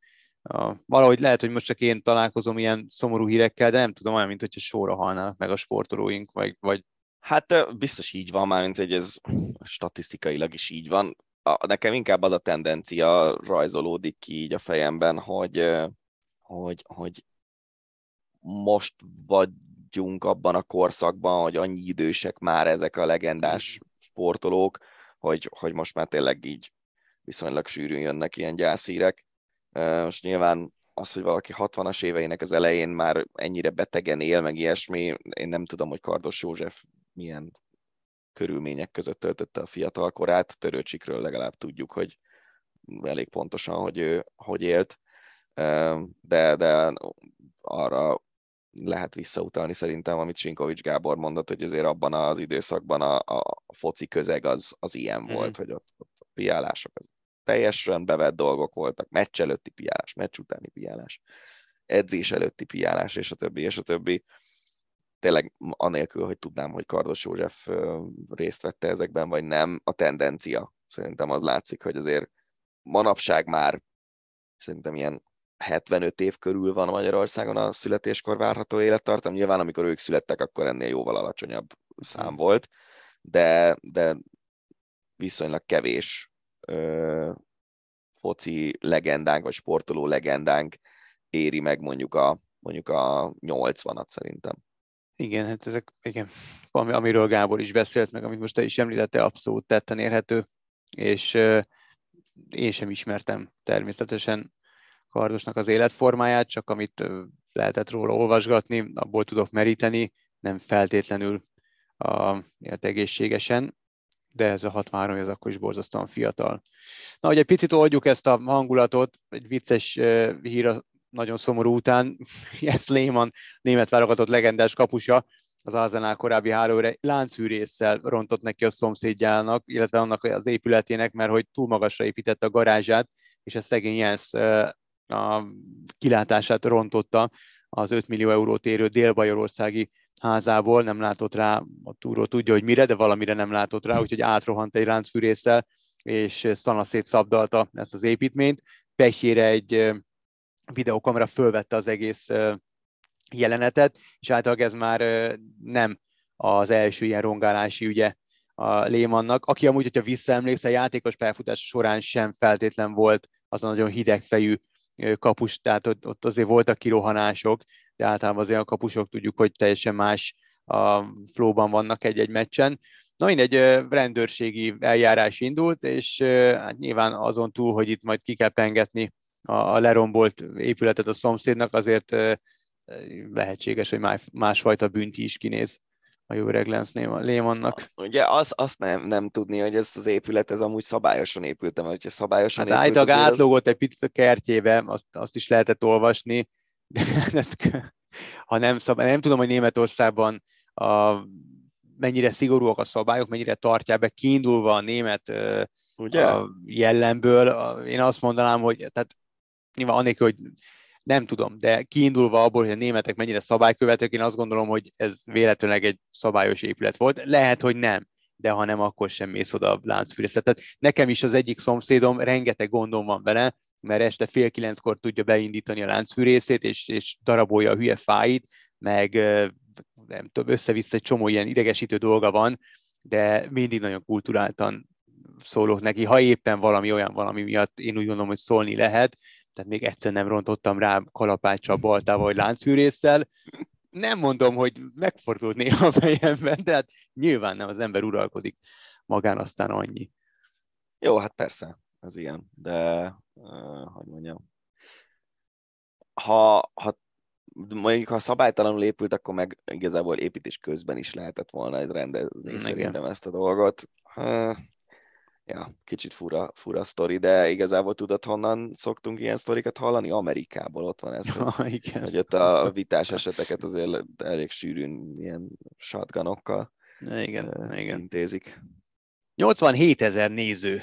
a, valahogy lehet, hogy most csak én találkozom ilyen szomorú hírekkel, de nem tudom, olyan, mint hogyha sorra halnának meg a sportolóink, vagy, vagy Hát biztos így van, már mint hogy ez statisztikailag is így van. A, nekem inkább az a tendencia rajzolódik ki így a fejemben, hogy, hogy, hogy most vagyunk abban a korszakban, hogy annyi idősek már ezek a legendás sportolók, hogy, hogy most már tényleg így viszonylag sűrűn jönnek ilyen gyászírek. Most nyilván az, hogy valaki 60-as éveinek az elején már ennyire betegen él, meg ilyesmi, én nem tudom, hogy Kardos József milyen körülmények között töltötte a fiatal korát. Törőcsikről legalább tudjuk, hogy elég pontosan, hogy ő hogy élt, de, de arra lehet visszautalni szerintem, amit Sinkovics Gábor mondott, hogy azért abban az időszakban a, a, foci közeg az, az ilyen mm. volt, hogy ott, ott a piálások az teljesen bevett dolgok voltak, meccs előtti piálás, meccs utáni piálás, edzés előtti piálás, és a többi, és a többi. Tényleg anélkül, hogy tudnám, hogy Kardos József részt vette ezekben, vagy nem, a tendencia szerintem az látszik, hogy azért manapság már szerintem ilyen 75 év körül van Magyarországon a születéskor várható élettartam. Nyilván, amikor ők születtek, akkor ennél jóval alacsonyabb szám hmm. volt, de, de viszonylag kevés ö, foci legendánk, vagy sportoló legendánk éri meg mondjuk a, mondjuk a 80-at szerintem. Igen, hát ezek, igen, ami, amiről Gábor is beszélt, meg amit most te is említette, abszolút tetten érhető, és ö, én sem ismertem természetesen Kardosnak az életformáját, csak amit lehetett róla olvasgatni, abból tudok meríteni, nem feltétlenül a, egészségesen, de ez a 63 ez akkor is borzasztóan fiatal. Na, hogy egy picit oldjuk ezt a hangulatot, egy vicces hír a nagyon szomorú után, Jens Lehmann, német válogatott legendás kapusa, az Arzenál korábbi hálóra láncűrészsel rontott neki a szomszédjának, illetve annak az épületének, mert hogy túl magasra építette a garázsát, és a szegény Jens a kilátását rontotta az 5 millió eurót érő dél-bajorországi házából, nem látott rá, a túró tudja, hogy mire, de valamire nem látott rá, úgyhogy átrohant egy ráncfűrészsel, és szanaszét szabdalta ezt az építményt. Pehjére egy videókamera fölvette az egész jelenetet, és általában ez már nem az első ilyen rongálási ügye a Lémannak, aki amúgy, hogyha visszaemlékszel, játékos pályafutása során sem feltétlen volt az a nagyon hidegfejű kapus, tehát ott, ott azért voltak kirohanások, de általában azért a kapusok tudjuk, hogy teljesen más a flóban vannak egy-egy meccsen. Na egy rendőrségi eljárás indult, és hát nyilván azon túl, hogy itt majd ki kell pengetni a, lerombolt épületet a szomszédnak, azért lehetséges, hogy más, másfajta bűnti is kinéz a jó Reglenz Lémannak. Ugye az, azt nem, nem tudni, hogy ez az épület, ez amúgy szabályosan épült, mert hogyha szabályosan hát épült... Hát átlógott egy picit a kertjébe, azt, azt is lehetett olvasni, de ha nem, szabály, nem tudom, hogy Németországban a, mennyire szigorúak a szabályok, mennyire tartják be, kiindulva a német Ugye? A jellemből, én azt mondanám, hogy tehát nyilván annélkül, hogy nem tudom, de kiindulva abból, hogy a németek mennyire szabálykövetők, én azt gondolom, hogy ez véletlenül egy szabályos épület volt. Lehet, hogy nem, de ha nem, akkor sem mész oda a láncfűrészet. Tehát nekem is az egyik szomszédom, rengeteg gondom van vele, mert este fél kilenckor tudja beindítani a láncfűrészét, és, és darabolja a hülye fáit, meg nem tudom, össze-vissza egy csomó ilyen idegesítő dolga van, de mindig nagyon kulturáltan szólok neki, ha éppen valami olyan valami miatt én úgy gondolom, hogy szólni lehet, tehát még egyszer nem rontottam rá kalapáccsal, baltával vagy láncfűrészsel. Nem mondom, hogy megfordult néha a fejemben, de hát nyilván nem az ember uralkodik magán aztán annyi. Jó, hát persze, ez ilyen, de uh, hogy mondjam, ha, ha mondjuk ha szabálytalanul épült, akkor meg igazából építés közben is lehetett volna egy rendezni szerintem ezt a dolgot. Uh, ja, kicsit fura, fura sztori, de igazából tudod, honnan szoktunk ilyen sztorikat hallani? Amerikából ott van ez, hogy, igen. hogy ott a vitás eseteket azért elég sűrűn ilyen shotgunokkal igen, uh, igen. intézik. 87 ezer néző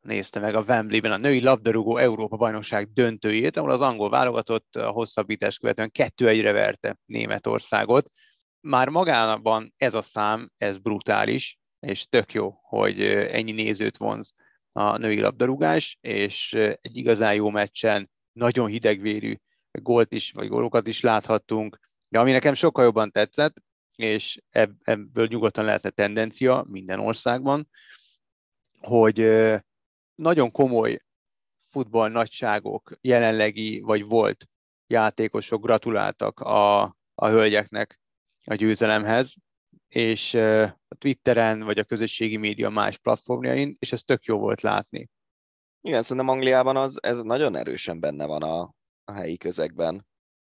nézte meg a Wembley-ben a női labdarúgó Európa-bajnokság döntőjét, ahol az angol válogatott a hosszabbítás követően kettő egyre verte Németországot. Már magában ez a szám, ez brutális, és tök jó, hogy ennyi nézőt vonz a női labdarúgás, és egy igazán jó meccsen nagyon hidegvérű gólt is, vagy gólokat is láthattunk, de ami nekem sokkal jobban tetszett, és ebből nyugodtan lehetne tendencia minden országban, hogy nagyon komoly futball nagyságok, jelenlegi vagy volt játékosok gratuláltak a, a hölgyeknek a győzelemhez, és a Twitteren, vagy a közösségi média más platformjain, és ez tök jó volt látni. Igen, szerintem Angliában az, ez nagyon erősen benne van a, a helyi közegben.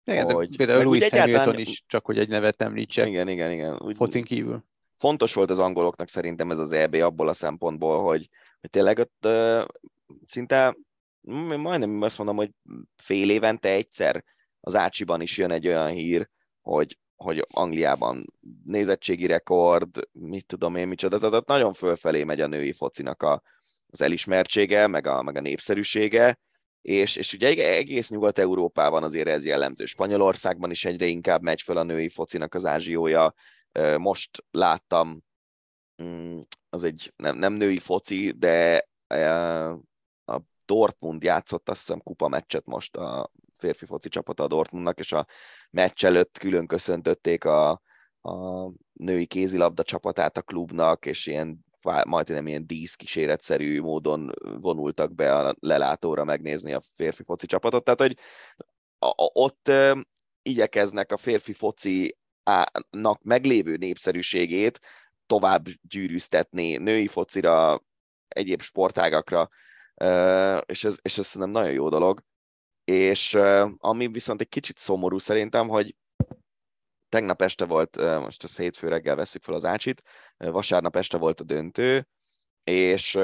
Igen, hogy, de például Louis egyáltalán... Hamilton is, csak hogy egy nevet említsek. Igen, igen, igen. Úgy, focin kívül. Fontos volt az angoloknak szerintem ez az EB abból a szempontból, hogy, hogy tényleg ott uh, szinte majdnem azt mondom, hogy fél évente egyszer az Ácsiban is jön egy olyan hír, hogy, hogy Angliában nézettségi rekord, mit tudom én, micsoda, tehát nagyon fölfelé megy a női focinak a, az elismertsége, meg a, meg a népszerűsége, és, és ugye egész Nyugat-Európában azért ez jellemző. Spanyolországban is egyre inkább megy föl a női focinak az ázsiója. Most láttam, mm, az egy nem, nem női foci, de a Dortmund játszott azt hiszem kupa meccset most a férfi foci csapata a Dortmundnak, és a meccs előtt külön köszöntötték a, a női kézilabda csapatát a klubnak, és ilyen majdnem ilyen díszkíséretszerű módon vonultak be a lelátóra megnézni a férfi foci csapatot. Tehát, hogy a, a, ott e, igyekeznek a férfi focinak meglévő népszerűségét tovább gyűrűztetni női focira, egyéb sportágakra, e, és ez, és ez szerintem nagyon jó dolog. És ami viszont egy kicsit szomorú szerintem, hogy tegnap este volt, most a hétfő reggel veszük fel az ácsit, vasárnap este volt a döntő, és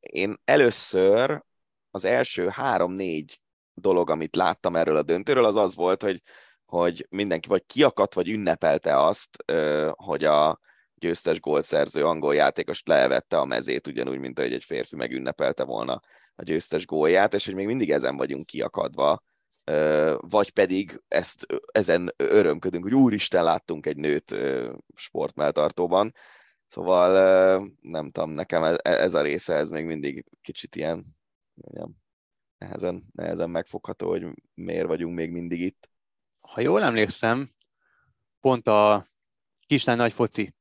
én először az első három-négy dolog, amit láttam erről a döntőről, az az volt, hogy, hogy mindenki vagy kiakadt, vagy ünnepelte azt, hogy a győztes gólszerző angol játékos levette a mezét, ugyanúgy, mint hogy egy férfi megünnepelte volna a győztes gólját, és hogy még mindig ezen vagyunk kiakadva, vagy pedig ezt, ezen örömködünk, hogy úristen, láttunk egy nőt sportmeltartóban. Szóval nem tudom, nekem e, ez a része, ez még mindig kicsit ilyen mondjam, nehezen, nehezen megfogható, hogy miért vagyunk még mindig itt. Ha jól emlékszem, pont a kislány nagy foci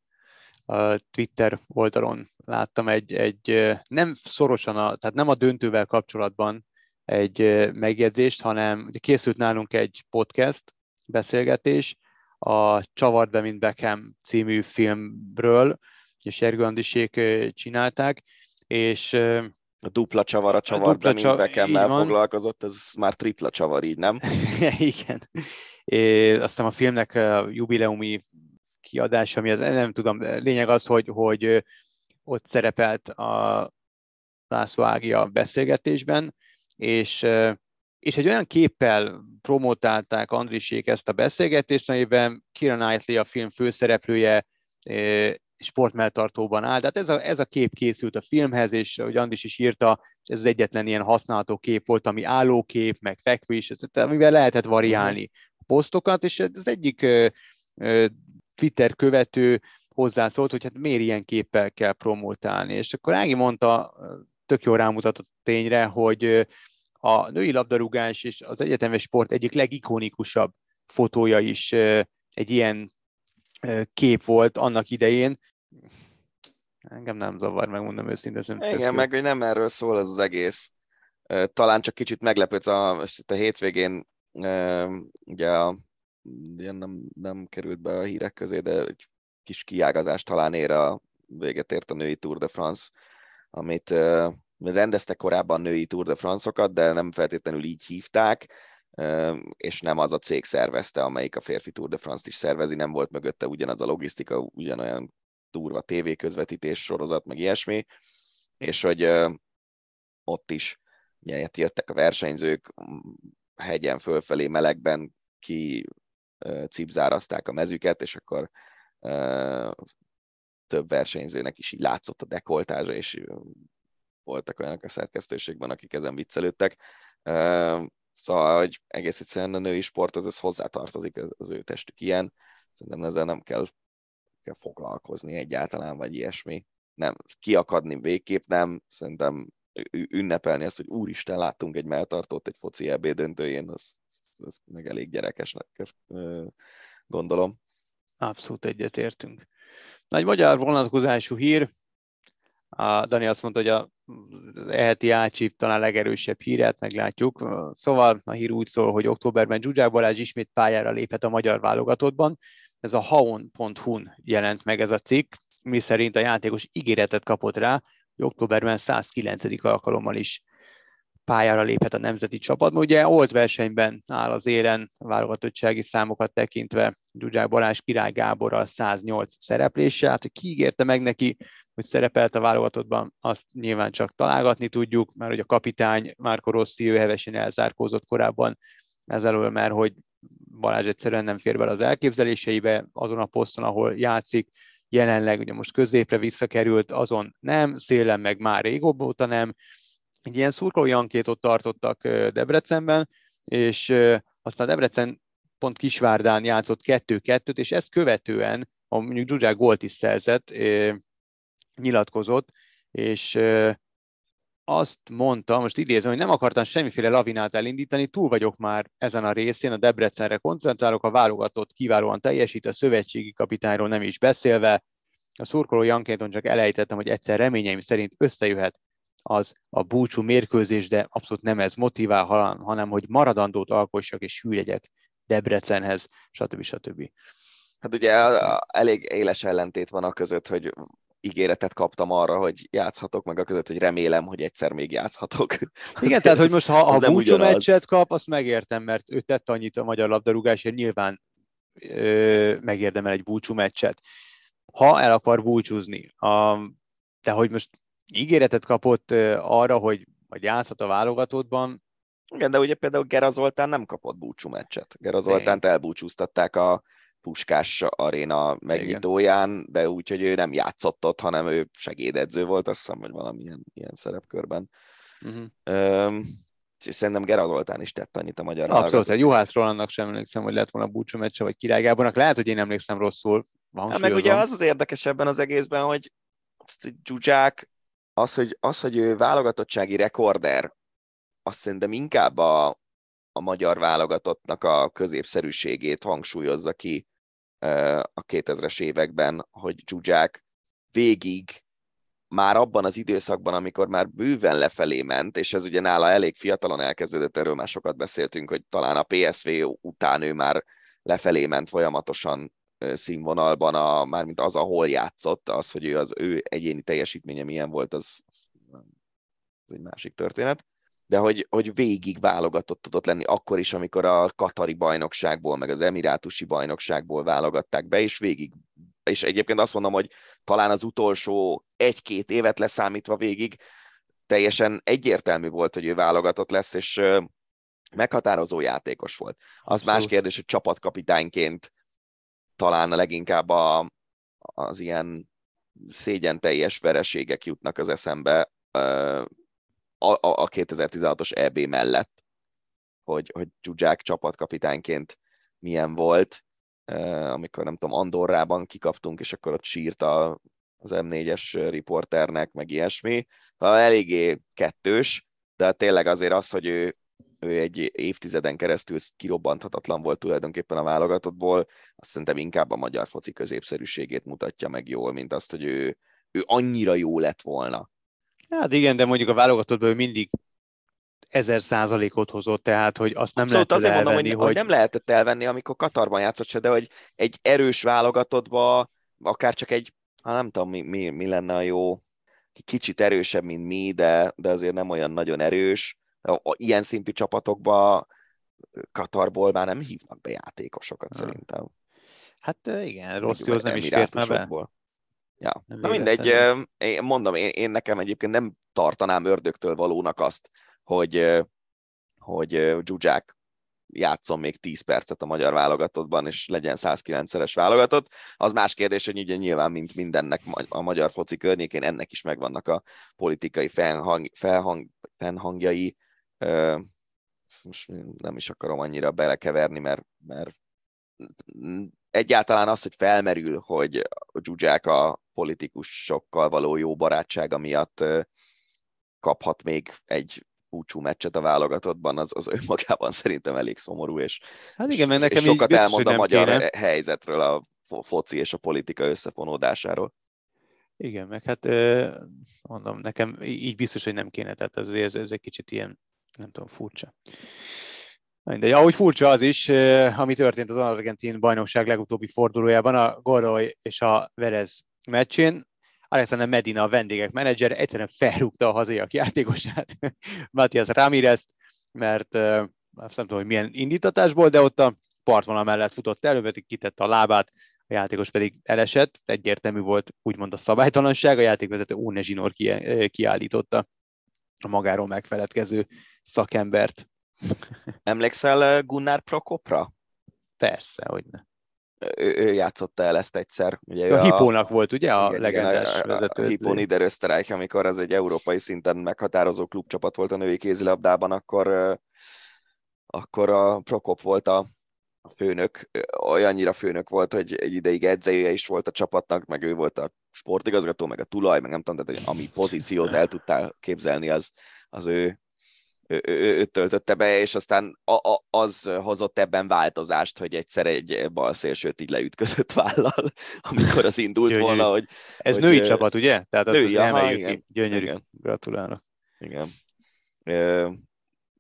a Twitter oldalon láttam egy, egy nem szorosan, a, tehát nem a döntővel kapcsolatban, egy megjegyzést, hanem készült nálunk egy podcast beszélgetés a Csavard be, mint Beckham című filmről, és Sergő Andisék csinálták, és a dupla csavar a csavar, de mint Beckham-mel foglalkozott, ez már tripla csavar, így nem? Igen. É, azt hiszem a filmnek a jubileumi kiadása miatt, nem tudom, lényeg az, hogy, hogy ott szerepelt a László Ági a beszélgetésben, és, és egy olyan képpel promotálták Andrisék ezt a beszélgetést, amiben Kira Knightley, a film főszereplője, sportmeltartóban áll. Tehát ez a, ez a kép készült a filmhez, és ahogy Andris is írta, ez az egyetlen ilyen használható kép volt, ami állókép, meg fekvés, amivel lehetett variálni a posztokat, és az egyik Twitter követő hozzászólt, hogy hát miért ilyen képpel kell promotálni. És akkor Ági mondta, tök jól rámutatott tényre, hogy a női labdarúgás és az egyetemes sport egyik legikonikusabb fotója is egy ilyen kép volt annak idején. Engem nem zavar, megmondom őszintén. Igen, meg hogy nem erről szól ez az egész. Talán csak kicsit meglepődsz a, a hétvégén, ugye, a, ugye nem, nem került be a hírek közé, de egy kis kiágazás talán ér a véget ért a női Tour de France, amit rendeztek korábban női Tour de France-okat, de nem feltétlenül így hívták, és nem az a cég szervezte, amelyik a férfi Tour de France-t is szervezi, nem volt mögötte ugyanaz a logisztika, ugyanolyan durva tévéközvetítés sorozat, meg ilyesmi, és hogy ott is ugye, jöttek a versenyzők, hegyen fölfelé melegben ki cipzárazták a mezüket, és akkor több versenyzőnek is így látszott a dekoltázsa, és voltak olyanok a szerkesztőségben, akik ezen viccelődtek. Szóval, hogy egész egyszerűen a női sport az, az hozzátartozik az ő testük ilyen. Szerintem ezzel nem kell, kell foglalkozni egyáltalán, vagy ilyesmi. Nem, kiakadni végképp nem. Szerintem ünnepelni ezt, hogy úristen, láttunk egy melltartót egy foci EB döntőjén, az, az meg elég gyerekesnek gondolom. Abszolút egyetértünk. Nagy magyar vonatkozású hír, a Dani azt mondta, hogy a eheti ácsíp talán legerősebb híret, meglátjuk. Szóval a hír úgy szól, hogy októberben Zsuzsák Balázs ismét pályára léphet a magyar válogatottban. Ez a haon.hu-n jelent meg ez a cikk, mi szerint a játékos ígéretet kapott rá, hogy októberben 109. alkalommal is pályára léphet a nemzeti csapatban. Ugye olt versenyben áll az élen válogatottsági számokat tekintve Gyugyák Balázs Király Gáborral 108 szereplése, hát hogy kiígérte meg neki, hogy szerepelt a válogatottban, azt nyilván csak találgatni tudjuk, mert hogy a kapitány Márko Rossi, ő hevesen elzárkózott korábban ezzel, mert hogy Balázs egyszerűen nem fér bele az elképzeléseibe, azon a poszton, ahol játszik, jelenleg ugye most középre visszakerült, azon nem, szélen meg már régóbb óta nem. Egy ilyen szurkolói ankétot tartottak Debrecenben, és aztán Debrecen pont Kisvárdán játszott 2-2-t, és ezt követően, mondjuk Zsuzsák gólt is szerzett, nyilatkozott, és azt mondta, most idézem, hogy nem akartam semmiféle lavinát elindítani, túl vagyok már ezen a részén, a Debrecenre koncentrálok, a válogatott kiválóan teljesít, a szövetségi kapitányról nem is beszélve. A szurkoló Jankéton csak elejtettem, hogy egyszer reményeim szerint összejöhet az a búcsú mérkőzés, de abszolút nem ez motivál, hanem hogy maradandót alkossak és hű legyek Debrecenhez, stb. stb. Hát ugye elég éles ellentét van a között, hogy ígéretet kaptam arra, hogy játszhatok, meg a között, hogy remélem, hogy egyszer még játszhatok. Igen, tehát, hogy most ha, ha búcsú meccset kap, azt megértem, mert ő tett annyit a magyar labdarúgásért, nyilván ö, megérdemel egy búcsú meccset. Ha el akar búcsúzni, a, de hogy most ígéretet kapott arra, hogy vagy játszhat a válogatottban. Igen, de ugye például Gera Zoltán nem kapott búcsú meccset. Gera Zoltánt elbúcsúztatták a Puskás aréna megnyitóján, Igen. de úgy, hogy ő nem játszott ott, hanem ő segédedző volt, azt hiszem, hogy valamilyen ilyen szerepkörben. Uh-huh. Üm, szerintem Gerard Oltán is tett annyit a magyar Abszolút, egy Juhász Rolandnak sem emlékszem, hogy lett volna búcsú meccse, vagy Király Gábornak. Lehet, hogy én emlékszem rosszul. Hát meg ugye az az érdekes ebben az egészben, hogy Zsuzsák, az, hogy, az, hogy ő válogatottsági rekorder, azt szerintem inkább a, a magyar válogatottnak a középszerűségét hangsúlyozza ki, a 2000-es években, hogy Zsuzsák végig már abban az időszakban, amikor már bőven lefelé ment, és ez ugye nála elég fiatalon elkezdődött, erről már sokat beszéltünk, hogy talán a PSV után ő már lefelé ment folyamatosan színvonalban, a, mármint az, ahol játszott, az, hogy ő az ő egyéni teljesítménye milyen volt, az, az egy másik történet de hogy, hogy végig válogatott tudott lenni akkor is, amikor a Katari bajnokságból, meg az Emirátusi bajnokságból válogatták be, és végig, és egyébként azt mondom, hogy talán az utolsó egy-két évet leszámítva végig teljesen egyértelmű volt, hogy ő válogatott lesz, és meghatározó játékos volt. Az Abszolút. más kérdés, hogy csapatkapitányként talán leginkább a, az ilyen szégyen teljes vereségek jutnak az eszembe, a, a 2016-os EB mellett, hogy, hogy Zsuzsák csapatkapitányként milyen volt, amikor nem tudom, Andorrában kikaptunk, és akkor ott sírt a, az M4-es riporternek, meg ilyesmi. Eléggé kettős, de tényleg azért az, hogy ő, ő egy évtizeden keresztül kirobbanthatatlan volt tulajdonképpen a válogatottból, azt szerintem inkább a magyar foci középszerűségét mutatja meg jól, mint azt, hogy ő, ő annyira jó lett volna. Hát igen, de mondjuk a válogatottból mindig ezer százalékot hozott, tehát hogy azt nem Abszolút, lehet azért elvenni, mondom, hogy, hogy... nem lehetett elvenni, amikor Katarban játszott se, de hogy egy erős válogatottba, akár csak egy, hát nem tudom, mi, mi, mi lenne a jó, kicsit erősebb, mint mi, de, de azért nem olyan nagyon erős. Ilyen szintű csapatokba Katarból már nem hívnak be játékosokat, szerintem. Hát igen, rossz jó, nem is fért be. Ja. Nem Na mindegy, én mondom, én, én nekem egyébként nem tartanám ördögtől valónak azt, hogy, hogy Zsuzsák játszon még 10 percet a magyar válogatottban, és legyen 109-szeres válogatott. Az más kérdés, hogy ugye nyilván, mint mindennek a magyar foci környékén, ennek is megvannak a politikai felhang, felhang, fennhangjai. Ezt most nem is akarom annyira belekeverni, mert, mert egyáltalán az, hogy felmerül, hogy a Zsuzsák a politikusokkal való jó barátsága miatt kaphat még egy búcsú meccset a válogatottban, az, az önmagában szerintem elég szomorú, és, Hát igen, mert és nekem így sokat biztos, elmond a magyar kéne. helyzetről, a fo- foci és a politika összefonódásáról. Igen, meg hát mondom, nekem így biztos, hogy nem kéne, tehát ez, ez, ez egy kicsit ilyen, nem tudom, furcsa. De ahogy furcsa az is, ö, ami történt az argentin bajnokság legutóbbi fordulójában, a Goroy és a Verez meccsén, Alexander Medina, a vendégek menedzsere egyszerűen felrúgta a hazaiak játékosát, Matthias Ramirez, mert ö, azt nem tudom, hogy milyen indítatásból, de ott a partvonal mellett futott elő, pedig kitette a lábát, a játékos pedig elesett, egyértelmű volt úgymond a szabálytalanság, a játékvezető Óne Zsinór ki- kiállította a magáról megfeledkező szakembert. Emlékszel ö, Gunnar Prokopra? Persze, hogy ne. Ő, ő játszotta el ezt egyszer. Ugye ő A Hipónak volt, ugye, a igen, legendás igen, a- a- vezető. A Niederösterreich, amikor ez egy európai szinten meghatározó klubcsapat volt a női kézilabdában, akkor, ö, akkor a Prokop volt a a főnök, olyannyira főnök volt, hogy egy ideig edzője is volt a csapatnak, meg ő volt a sportigazgató, meg a tulaj, meg nem tudom, tehát hogy ami pozíciót el tudtál képzelni, az, az ő, ő, ő, ő, töltötte be, és aztán a, a, az hozott ebben változást, hogy egyszer egy balszélsőt így leütközött vállal, amikor az indult Gyönyörű. volna, hogy Ez hogy, női ö, csapat, ugye? Tehát női, azt aha, emeljük igen. ki. Gyönyörű. Igen. Gratulálok. igen, ö,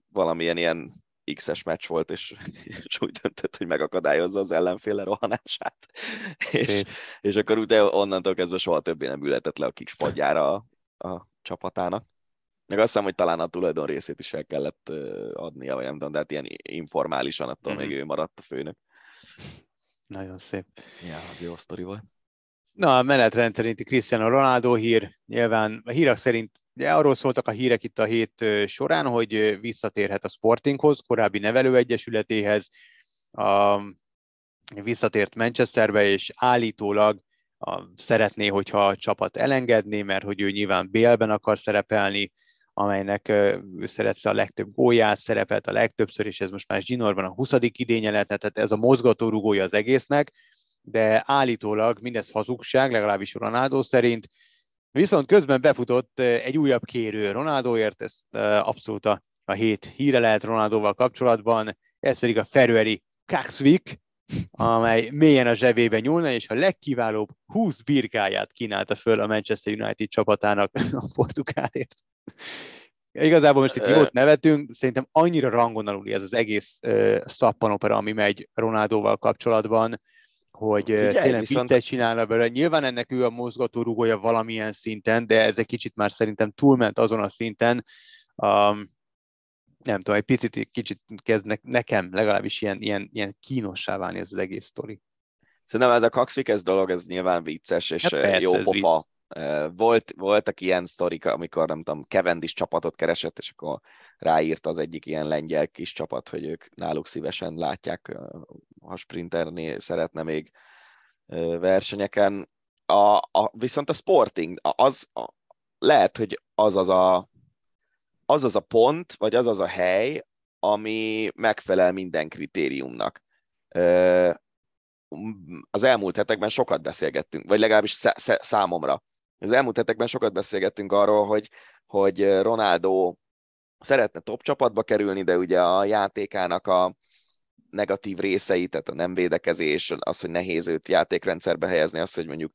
valamilyen ilyen X-es meccs volt, és, és úgy döntött, hogy megakadályozza az ellenféle rohanását. És, és akkor ugye onnantól kezdve soha többé nem ülhetett le a kikspadjára a, a csapatának. Meg azt hiszem, hogy talán a tulajdon részét is el kellett adnia, vagy nem tudom, de hát ilyen informálisan attól Mhm. még ő maradt a főnök. Nagyon szép. Ja, az jó sztori volt. Na, a menetrend szerinti Cristiano Ronaldo hír, nyilván a hírek szerint ugye arról szóltak a hírek itt a hét során, hogy visszatérhet a Sportinghoz, korábbi nevelőegyesületéhez, a, visszatért Manchesterbe, és állítólag a, szeretné, hogyha a csapat elengedné, mert hogy ő nyilván BL-ben akar szerepelni, amelynek ő szeretse a legtöbb gólját, szerepelt a legtöbbször, és ez most már Zsinorban a 20. idénye lehetne, tehát ez a mozgató rugója az egésznek, de állítólag mindez hazugság, legalábbis Ronaldo szerint. Viszont közben befutott egy újabb kérő Ronaldoért, ez eh, abszolút a, a hét híre lehet Ronaldoval kapcsolatban, ez pedig a Feröeri Kaxvik, amely mélyen a zsebébe nyúlna, és a legkiválóbb 20 birkáját kínálta föl a Manchester United csapatának a portugálért. Igazából most itt jót nevetünk, szerintem annyira rangon aluli ez az egész uh, szappanopera, ami megy Ronaldoval kapcsolatban, hogy Figyelj, tényleg viszont- viccet csinálna belőle. Nyilván ennek ő a mozgatórugója valamilyen szinten, de ez egy kicsit már szerintem túlment azon a szinten. Um, nem tudom, egy picit, kicsit kezd ne- nekem legalábbis ilyen, ilyen, ilyen kínossá válni ez az egész sztori. Szerintem ez a Kaxvik, ez dolog, ez nyilván vicces, és Hát persze, jó pofa. Volt, voltak ilyen sztorik, amikor nem tudom, Cavendish csapatot keresett, és akkor ráírt az egyik ilyen lengyel kis csapat, hogy ők náluk szívesen látják, ha sprinternél szeretne még versenyeken. A, a, viszont a Sporting, az a, lehet, hogy az az a, az az a pont, vagy az az a hely, ami megfelel minden kritériumnak. Az elmúlt hetekben sokat beszélgettünk, vagy legalábbis szá- szá- számomra. Az elmúlt hetekben sokat beszélgettünk arról, hogy, hogy Ronaldo szeretne top csapatba kerülni, de ugye a játékának a negatív részei, tehát a nem védekezés, az, hogy nehéz őt játékrendszerbe helyezni, az, hogy mondjuk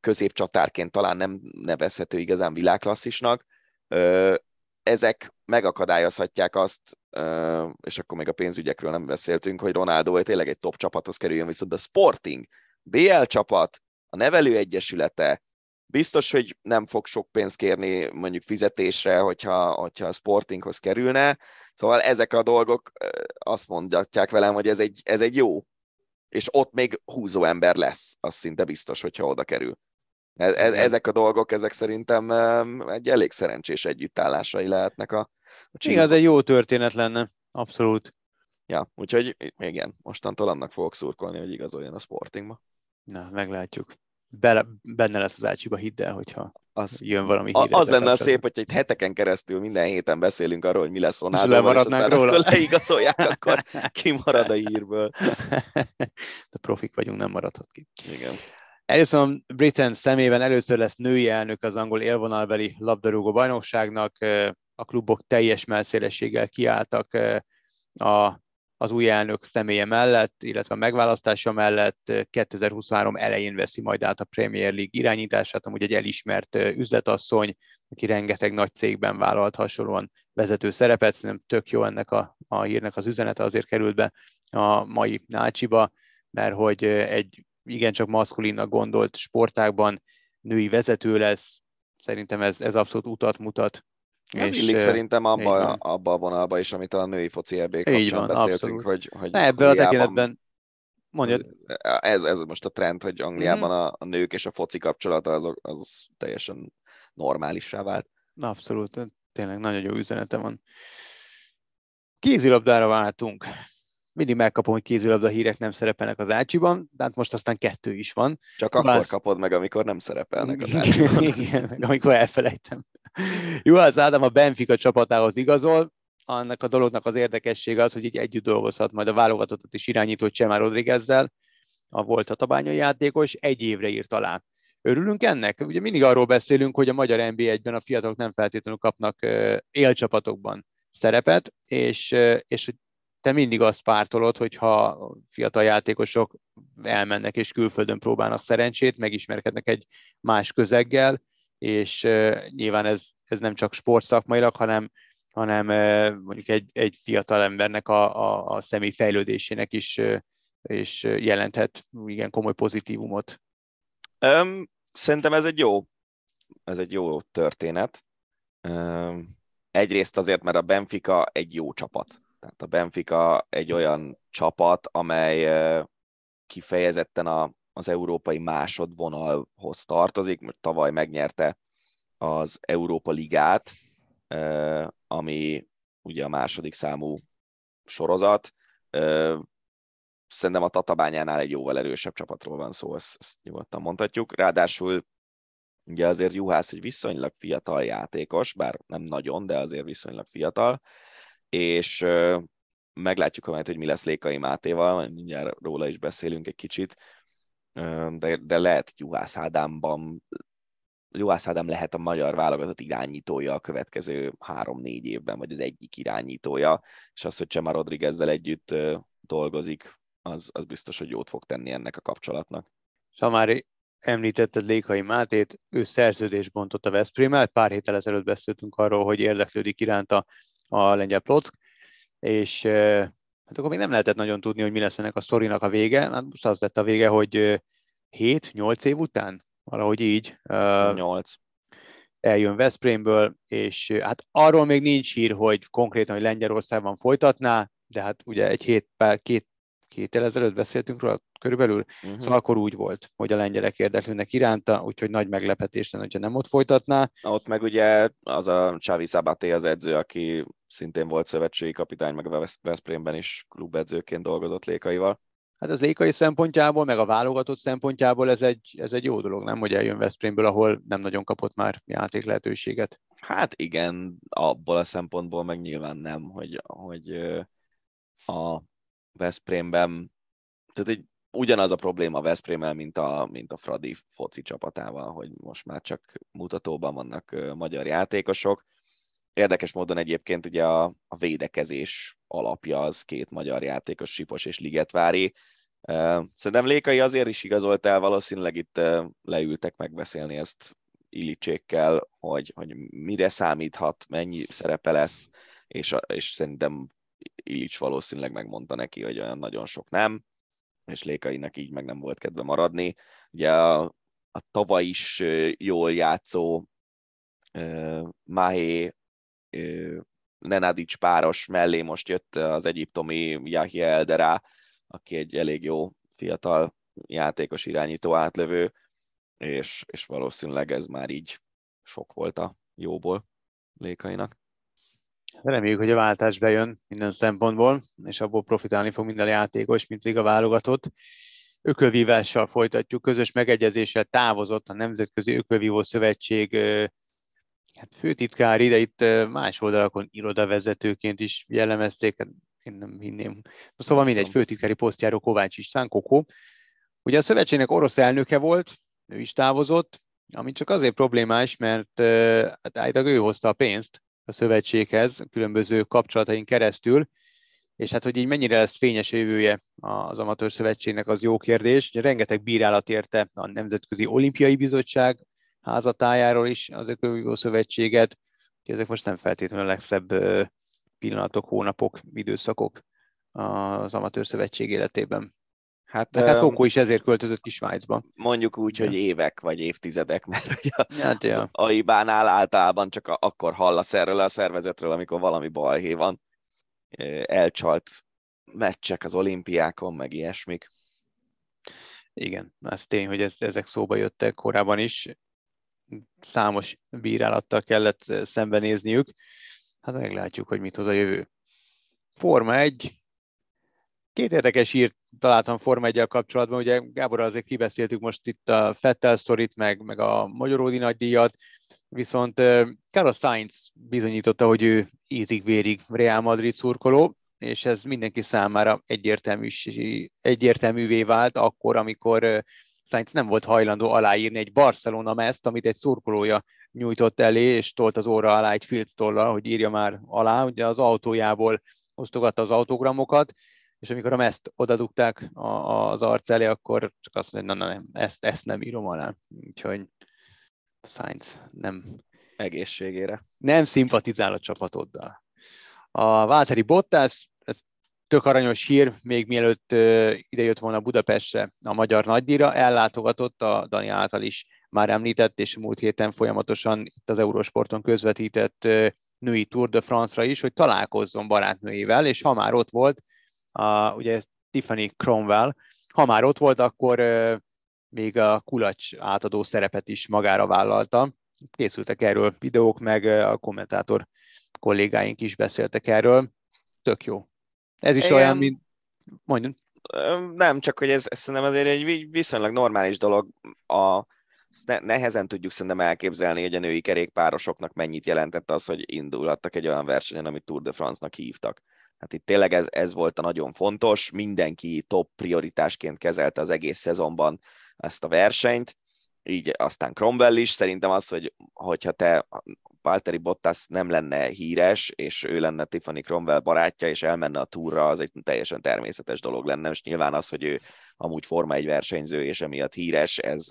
középcsatárként talán nem nevezhető igazán világklasszisnak, ezek megakadályozhatják azt, és akkor még a pénzügyekről nem beszéltünk, hogy Ronaldo tényleg egy top csapathoz kerüljön, viszont a Sporting, BL csapat, a nevelőegyesülete, biztos, hogy nem fog sok pénzt kérni mondjuk fizetésre, hogyha, hogyha a Sportinghoz kerülne, szóval ezek a dolgok azt mondják velem, hogy ez egy, ez egy jó, és ott még húzó ember lesz, az szinte biztos, hogyha oda kerül. E- e- ezek a dolgok, ezek szerintem egy elég szerencsés együttállásai lehetnek a, a Igen, ez egy jó történet lenne, abszolút. Ja, úgyhogy igen, mostantól annak fogok szurkolni, hogy igazoljon a Sportingba. Na, meglátjuk. Bele, benne lesz az ácsiba, hidd el, hogyha az, jön valami hír. Az lenne a szép, hogy egy heteken keresztül minden héten beszélünk arról, hogy mi lesz Ronaldo, és lemaradnánk róla. Akkor leigazolják, akkor kimarad a hírből. De profik vagyunk, nem maradhat ki. Igen. Először Britain szemében először lesz női elnök az angol élvonalbeli labdarúgó bajnokságnak. A klubok teljes melszélességgel kiálltak a az új elnök személye mellett, illetve a megválasztása mellett 2023 elején veszi majd át a Premier League irányítását, amúgy egy elismert üzletasszony, aki rengeteg nagy cégben vállalt hasonlóan vezető szerepet, szerintem tök jó ennek a, a hírnek az üzenete, azért került be a mai Nácsiba, mert hogy egy igencsak maszkulinnak gondolt sportákban női vezető lesz, szerintem ez, ez abszolút utat mutat ez és illik szerintem abba, abba a vonalba is, amit a női foci EB kapcsán van, beszéltünk, abszolút. hogy, hogy ne, ebben a tekintetben mondjad. Ez, ez most a trend, hogy Angliában mm-hmm. a, a nők és a foci kapcsolata az, az teljesen normálissá vált. Abszolút, tényleg nagyon jó üzenete van. Kézilabdára váltunk. Mindig megkapom, hogy kézilabda hírek nem szerepelnek az ácsiban, de hát most aztán kettő is van. Csak akkor Bász... kapod meg, amikor nem szerepelnek az ácsiban. Igen, meg amikor elfelejtem. Az Ádám a Benfica csapatához igazol, annak a dolognak az érdekessége az, hogy így együtt dolgozhat majd a válogatottat is irányító Csema Rodriguezzel, a volt a tabányai játékos, egy évre írt alá. Örülünk ennek? Ugye mindig arról beszélünk, hogy a magyar NB1-ben a fiatalok nem feltétlenül kapnak élcsapatokban szerepet, és, és te mindig azt pártolod, hogyha fiatal játékosok elmennek és külföldön próbálnak szerencsét, megismerkednek egy más közeggel, és nyilván ez, ez nem csak sportszakmailag, hanem, hanem mondjuk egy, egy fiatal embernek a, a, a személy fejlődésének is és jelenthet igen komoly pozitívumot. Um, szerintem ez egy jó, ez egy jó történet. Um, egyrészt azért, mert a Benfica egy jó csapat. Tehát a Benfica egy olyan csapat, amely kifejezetten a, az európai másodvonalhoz tartozik, most tavaly megnyerte az Európa Ligát, ami ugye a második számú sorozat. Szerintem a Tatabányánál egy jóval erősebb csapatról van szó, ezt, ezt nyugodtan mondhatjuk. Ráadásul ugye azért Juhász egy viszonylag fiatal játékos, bár nem nagyon, de azért viszonylag fiatal, és meglátjuk majd, hogy mi lesz Lékai Mátéval, mindjárt róla is beszélünk egy kicsit, de, de lehet Juhász Ádámban, Juhász Ádám lehet a magyar válogatott irányítója a következő három-négy évben, vagy az egyik irányítója, és az, hogy Csema Rodriguezzel együtt dolgozik, az, az biztos, hogy jót fog tenni ennek a kapcsolatnak. És ha említetted Lékai Mátét, ő szerződés bontott a Veszprémmel, pár héttel ezelőtt beszéltünk arról, hogy érdeklődik iránta a lengyel Plock, és hát akkor még nem lehetett nagyon tudni, hogy mi lesz ennek a sztorinak a vége. Hát most az lett a vége, hogy 7-8 év után, valahogy így. 8 eljön Veszprémből, és hát arról még nincs hír, hogy konkrétan, hogy Lengyelországban folytatná, de hát ugye egy hét, két, két év ezelőtt beszéltünk róla körülbelül, uh-huh. szóval akkor úgy volt, hogy a lengyelek érdeklődnek iránta, úgyhogy nagy meglepetés lenne, hogyha nem ott folytatná. Ott meg ugye az a Csavi Szabaté az edző, aki szintén volt szövetségi kapitány, meg a Veszprémben is klubedzőként dolgozott Lékaival. Hát az Lékai szempontjából, meg a válogatott szempontjából ez egy, ez egy jó dolog, nem, hogy eljön Veszprémből, ahol nem nagyon kapott már játék lehetőséget. Hát igen, abból a szempontból meg nyilván nem, hogy, hogy a Veszprémben, tehát egy, ugyanaz a probléma a Veszprémmel, mint a, mint a Fradi foci csapatával, hogy most már csak mutatóban vannak magyar játékosok, Érdekes módon egyébként ugye a, a védekezés alapja az két magyar játékos, Sipos és Ligetvári. Szerintem Lékai azért is igazolt el, valószínűleg itt leültek megbeszélni ezt Ilicsékkel, hogy, hogy mire számíthat, mennyi szerepe lesz, és, és szerintem Illics valószínűleg megmondta neki, hogy olyan nagyon sok nem, és Lékainak így meg nem volt kedve maradni. Ugye a, a tavaly is jól játszó Mahé Nenadics páros mellé most jött az egyiptomi Yahya Eldera, aki egy elég jó fiatal játékos irányító átlövő, és, és valószínűleg ez már így sok volt a jóból Lékainak. Reméljük, hogy a váltás bejön minden szempontból, és abból profitálni fog minden játékos, mint liga válogatott. Ökölvívással folytatjuk, közös megegyezéssel távozott a Nemzetközi Ökölvívó Szövetség hát főtitkár ide itt más oldalakon irodavezetőként is jellemezték, hát én nem hinném. Szóval mindegy, főtitkári posztjáró Kovács István, Kokó. Ugye a szövetségnek orosz elnöke volt, ő is távozott, ami csak azért problémás, mert hát állítólag ő hozta a pénzt a szövetséghez különböző kapcsolataink keresztül, és hát, hogy így mennyire lesz fényes jövője az amatőr szövetségnek, az jó kérdés. Ugye rengeteg bírálat érte a Nemzetközi Olimpiai Bizottság házatájáról is az Ökölvívó Szövetséget, ezek most nem feltétlenül a legszebb pillanatok, hónapok, időszakok az amatőr szövetség életében. Hát, hát Kókó is ezért költözött ki Svájcba. Mondjuk úgy, hogy évek vagy évtizedek, mert ugye hát, ja. az AIBÁ-nál általában csak akkor hallasz erről a szervezetről, amikor valami balhé van. Elcsalt meccsek az olimpiákon, meg ilyesmik. Igen, ez tény, hogy ez, ezek szóba jöttek korábban is. Számos bírálattal kellett szembenézniük. Hát meglátjuk, hogy mit hoz a jövő. Forma 1, Két érdekes írt találtam Forma 1 kapcsolatban, ugye Gábor azért kibeszéltük most itt a Fettel sztorit, meg, meg a Magyaródi nagydíjat, viszont Carlos Sainz bizonyította, hogy ő ízig-vérig Real Madrid szurkoló, és ez mindenki számára egyértelmű, egyértelművé vált akkor, amikor Sainz nem volt hajlandó aláírni egy Barcelona meszt, amit egy szurkolója nyújtott elé, és tolt az óra alá egy filc hogy írja már alá, ugye az autójából osztogatta az autogramokat, és amikor a meszt odadugták az arc elé, akkor csak azt mondja, na, na nem, ezt, ezt nem írom alá. Úgyhogy Sainz nem... Egészségére. Nem szimpatizál a csapatoddal. A Válteri Bottas, ez tök aranyos hír, még mielőtt ide jött volna Budapestre a magyar nagydíjra, ellátogatott a Dani által is már említett, és múlt héten folyamatosan itt az Eurosporton közvetített női Tour de France-ra is, hogy találkozzon barátnőivel, és ha már ott volt, a, ugye ez Tiffany Cromwell, ha már ott volt, akkor még a kulacs átadó szerepet is magára vállalta. Készültek erről videók, meg a kommentátor kollégáink is beszéltek erről. Tök jó. Ez is Én... olyan, mint... Mondjam. Nem, csak hogy ez, ez szerintem azért egy viszonylag normális dolog. A, ne, nehezen tudjuk szerintem elképzelni, hogy a női kerékpárosoknak mennyit jelentett az, hogy indulhattak egy olyan versenyen, amit Tour de France-nak hívtak. Hát itt tényleg ez, ez volt a nagyon fontos, mindenki top prioritásként kezelte az egész szezonban ezt a versenyt, így aztán Cromwell is, szerintem az, hogy hogyha te Valtteri Bottas nem lenne híres, és ő lenne Tiffany Cromwell barátja, és elmenne a túra, az egy teljesen természetes dolog lenne, és nyilván az, hogy ő amúgy Forma egy versenyző, és emiatt híres, ez,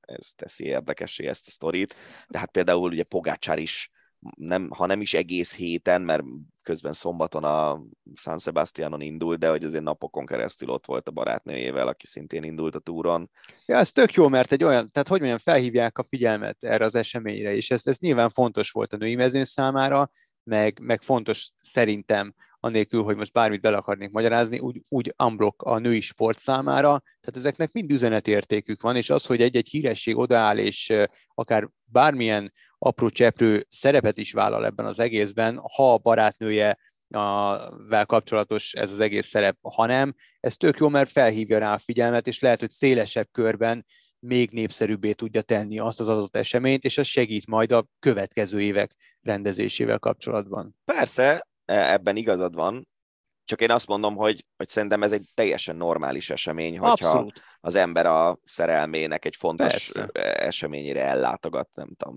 ez teszi érdekessé ezt a sztorit, de hát például ugye Pogácsár is nem, ha nem is egész héten, mert közben szombaton a San Sebastianon indult, de hogy azért napokon keresztül ott volt a barátnőjével, aki szintén indult a túron. Ja, ez tök jó, mert egy olyan, tehát hogy mondjam, felhívják a figyelmet erre az eseményre, és ez, ez nyilván fontos volt a női mezőn számára, meg, meg fontos szerintem, anélkül, hogy most bármit bele akarnék magyarázni, úgy, úgy unblock a női sport számára, tehát ezeknek mind üzenetértékük van, és az, hogy egy-egy híresség odaáll, és akár bármilyen apró cseprő szerepet is vállal ebben az egészben, ha a barátnője vel kapcsolatos ez az egész szerep, hanem ez tök jó, mert felhívja rá a figyelmet, és lehet, hogy szélesebb körben még népszerűbbé tudja tenni azt az adott eseményt, és ez segít majd a következő évek rendezésével kapcsolatban. Persze, ebben igazad van, csak én azt mondom, hogy, hogy szerintem ez egy teljesen normális esemény, hogyha Abszolút. az ember a szerelmének egy fontos Persze. eseményére ellátogat, nem tudom,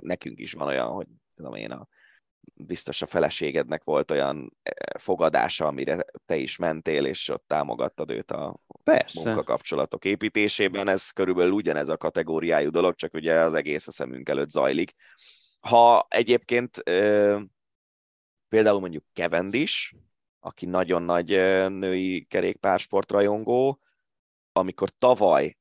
nekünk is van olyan, hogy tudom én, a, biztos a feleségednek volt olyan fogadása, amire te is mentél, és ott támogattad őt a Persze. munkakapcsolatok építésében. Ez körülbelül ugyanez a kategóriájú dolog, csak ugye az egész a szemünk előtt zajlik. Ha egyébként például mondjuk Cavendish, aki nagyon nagy női kerékpársportrajongó, amikor tavaly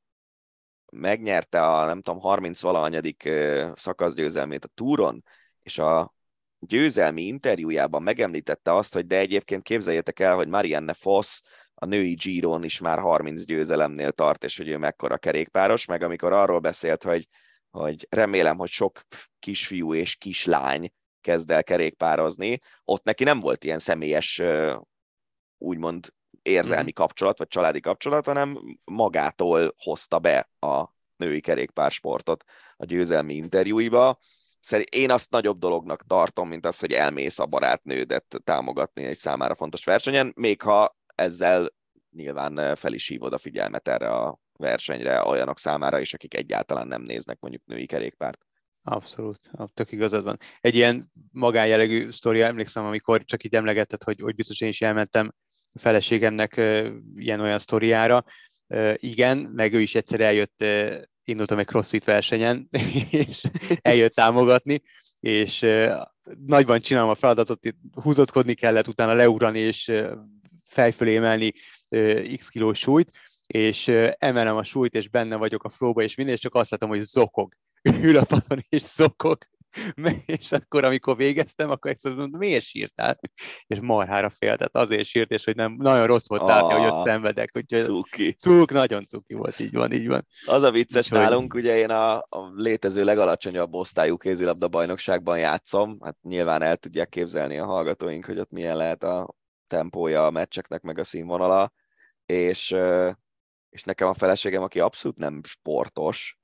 megnyerte a, nem tudom, 30 valahanyadik szakaszgyőzelmét a túron, és a győzelmi interjújában megemlítette azt, hogy de egyébként képzeljétek el, hogy Marianne Foss a női Giron is már 30 győzelemnél tart, és hogy ő mekkora kerékpáros, meg amikor arról beszélt, hogy, hogy remélem, hogy sok kisfiú és kislány kezd el kerékpározni, ott neki nem volt ilyen személyes, úgymond érzelmi mhm. kapcsolat, vagy családi kapcsolat, hanem magától hozta be a női kerékpársportot a győzelmi interjúiba. Szerint én azt nagyobb dolognak tartom, mint az, hogy elmész a barátnődet támogatni egy számára fontos versenyen, még ha ezzel nyilván fel is hívod a figyelmet erre a versenyre olyanok számára is, akik egyáltalán nem néznek mondjuk női kerékpárt. Abszolút, tök igazad van. Egy ilyen magánjellegű sztori, emlékszem, amikor csak így emlegetted, hogy, hogy biztos én is elmentem a feleségemnek ilyen-olyan sztoriára. Igen, meg ő is egyszer eljött, indultam egy crossfit versenyen, és eljött támogatni, és nagyban csinálom a feladatot, húzatkodni kellett, utána leugrani és fejfölé emelni x kilós súlyt, és emelem a súlyt, és benne vagyok a flowba, és minden, és csak azt látom, hogy zokog. Ül a padon, és zokog. és akkor, amikor végeztem, akkor ezt mondom, miért sírtál? És marhára fél, tehát azért sírt, és hogy nem, nagyon rossz volt látni, hogy ott ah, szenvedek. Úgyhogy cuki. Cuk, nagyon cuki volt, így van, így van. Az a vicces Úgyhogy... nálunk, ugye én a, a létező legalacsonyabb osztályú kézilabda bajnokságban játszom, hát nyilván el tudják képzelni a hallgatóink, hogy ott milyen lehet a tempója a meccseknek, meg a színvonala, és, és nekem a feleségem, aki abszolút nem sportos,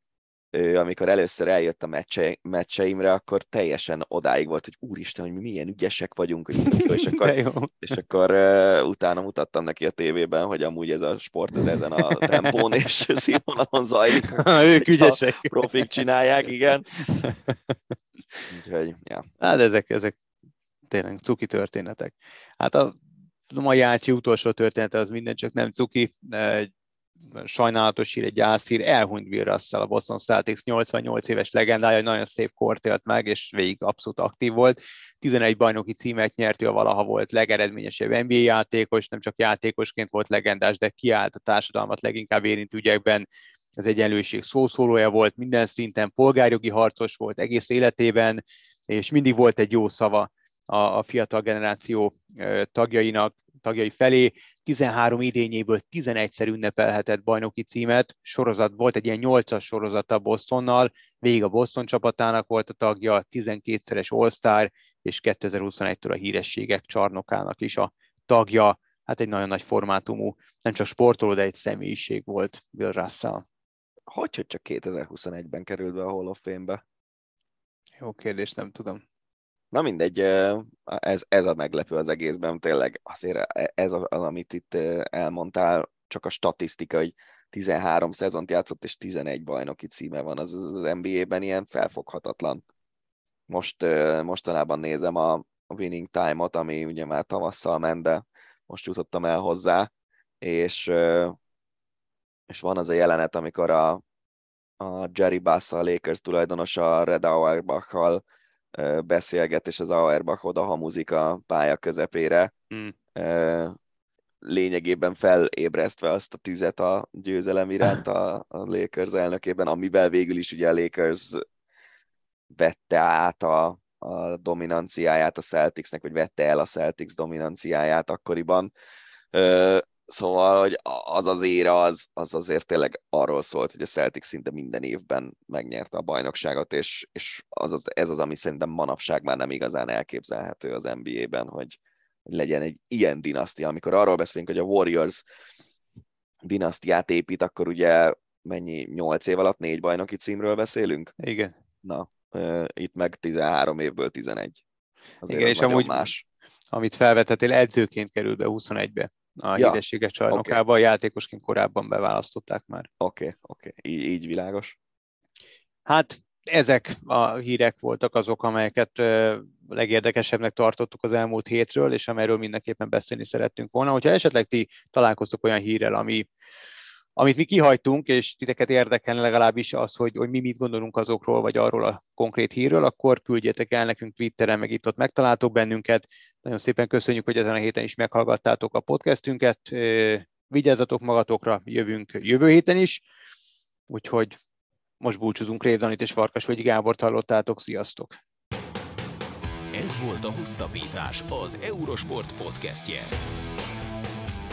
ő, amikor először eljött a meccse, meccseimre, akkor teljesen odáig volt, hogy úristen, hogy mi milyen ügyesek vagyunk, hogy jó, és akkor, jó. És akkor uh, utána mutattam neki a tévében, hogy amúgy ez a sport ez ezen a tempón és színvonalon zajlik. ők ügyesek. A profik csinálják, igen. Úgyhogy, ja. Hát ezek, ezek tényleg cuki történetek. Hát a a mai Ácsi utolsó története az minden csak nem cuki, egy sajnálatos hír, egy gyászhír, elhunyt Bill Russell, a Boston Celtics 88 éves legendája, nagyon szép kort élt meg, és végig abszolút aktív volt. 11 bajnoki címet nyert, ő valaha volt legeredményesebb NBA játékos, nem csak játékosként volt legendás, de kiállt a társadalmat leginkább érintő ügyekben, az egyenlőség szószólója volt, minden szinten polgárjogi harcos volt egész életében, és mindig volt egy jó szava a, a fiatal generáció tagjainak, tagjai felé. 13 idényéből 11-szer ünnepelhetett bajnoki címet, sorozat volt egy ilyen 8-as sorozata Bostonnal, végig a Boston csapatának volt a tagja, 12-szeres All-Star, és 2021-től a hírességek csarnokának is a tagja. Hát egy nagyon nagy formátumú, nem csak sportoló, de egy személyiség volt Bill Russell. Hogy, hogy csak 2021-ben került be a Hall of Fame-be? Jó kérdés, nem tudom. Na mindegy, ez, ez a meglepő az egészben, tényleg azért ez az, amit itt elmondtál, csak a statisztika, hogy 13 szezont játszott, és 11 bajnoki címe van az, az NBA-ben, ilyen felfoghatatlan. Most mostanában nézem a winning time-ot, ami ugye már tavasszal ment, de most jutottam el hozzá, és, és van az a jelenet, amikor a, a Jerry Bass, a Lakers tulajdonosa Red Auerbach-hal beszélget, és az Auerbach oda hamuzik a pálya közepére, hmm. lényegében felébresztve azt a tüzet a győzelem iránt a, a Lakers elnökében, amivel végül is ugye a Lakers vette át a, a dominanciáját a Celticsnek, vagy vette el a Celtics dominanciáját akkoriban. Szóval, hogy az az éra, az, az azért tényleg arról szólt, hogy a Celtic szinte minden évben megnyerte a bajnokságot, és, és az az, ez az, ami szerintem manapság már nem igazán elképzelhető az NBA-ben, hogy, legyen egy ilyen dinasztia. Amikor arról beszélünk, hogy a Warriors dinasztiát épít, akkor ugye mennyi, 8 év alatt négy bajnoki címről beszélünk? Igen. Na, itt meg 13 évből 11. Azért Igen, és amúgy más. amit felvetettél, edzőként kerül be 21-be a ja. hírességek csarnokába, okay. játékosként korábban beválasztották már. Oké, okay, oké, okay. így, így világos. Hát ezek a hírek voltak azok, amelyeket legérdekesebbnek tartottuk az elmúlt hétről, és amelyről mindenképpen beszélni szerettünk volna. Hogyha esetleg ti találkoztok olyan hírrel, ami amit mi kihagytunk, és titeket érdekelne legalábbis az, hogy, hogy mi mit gondolunk azokról, vagy arról a konkrét hírről, akkor küldjetek el nekünk Twitteren, meg itt ott megtaláltok bennünket. Nagyon szépen köszönjük, hogy ezen a héten is meghallgattátok a podcastünket. Vigyázzatok magatokra, jövünk jövő héten is. Úgyhogy most búcsúzunk Révdanit és vagy Gábor hallottátok. Sziasztok! Ez volt a Hosszabbítás, az Eurosport podcastje.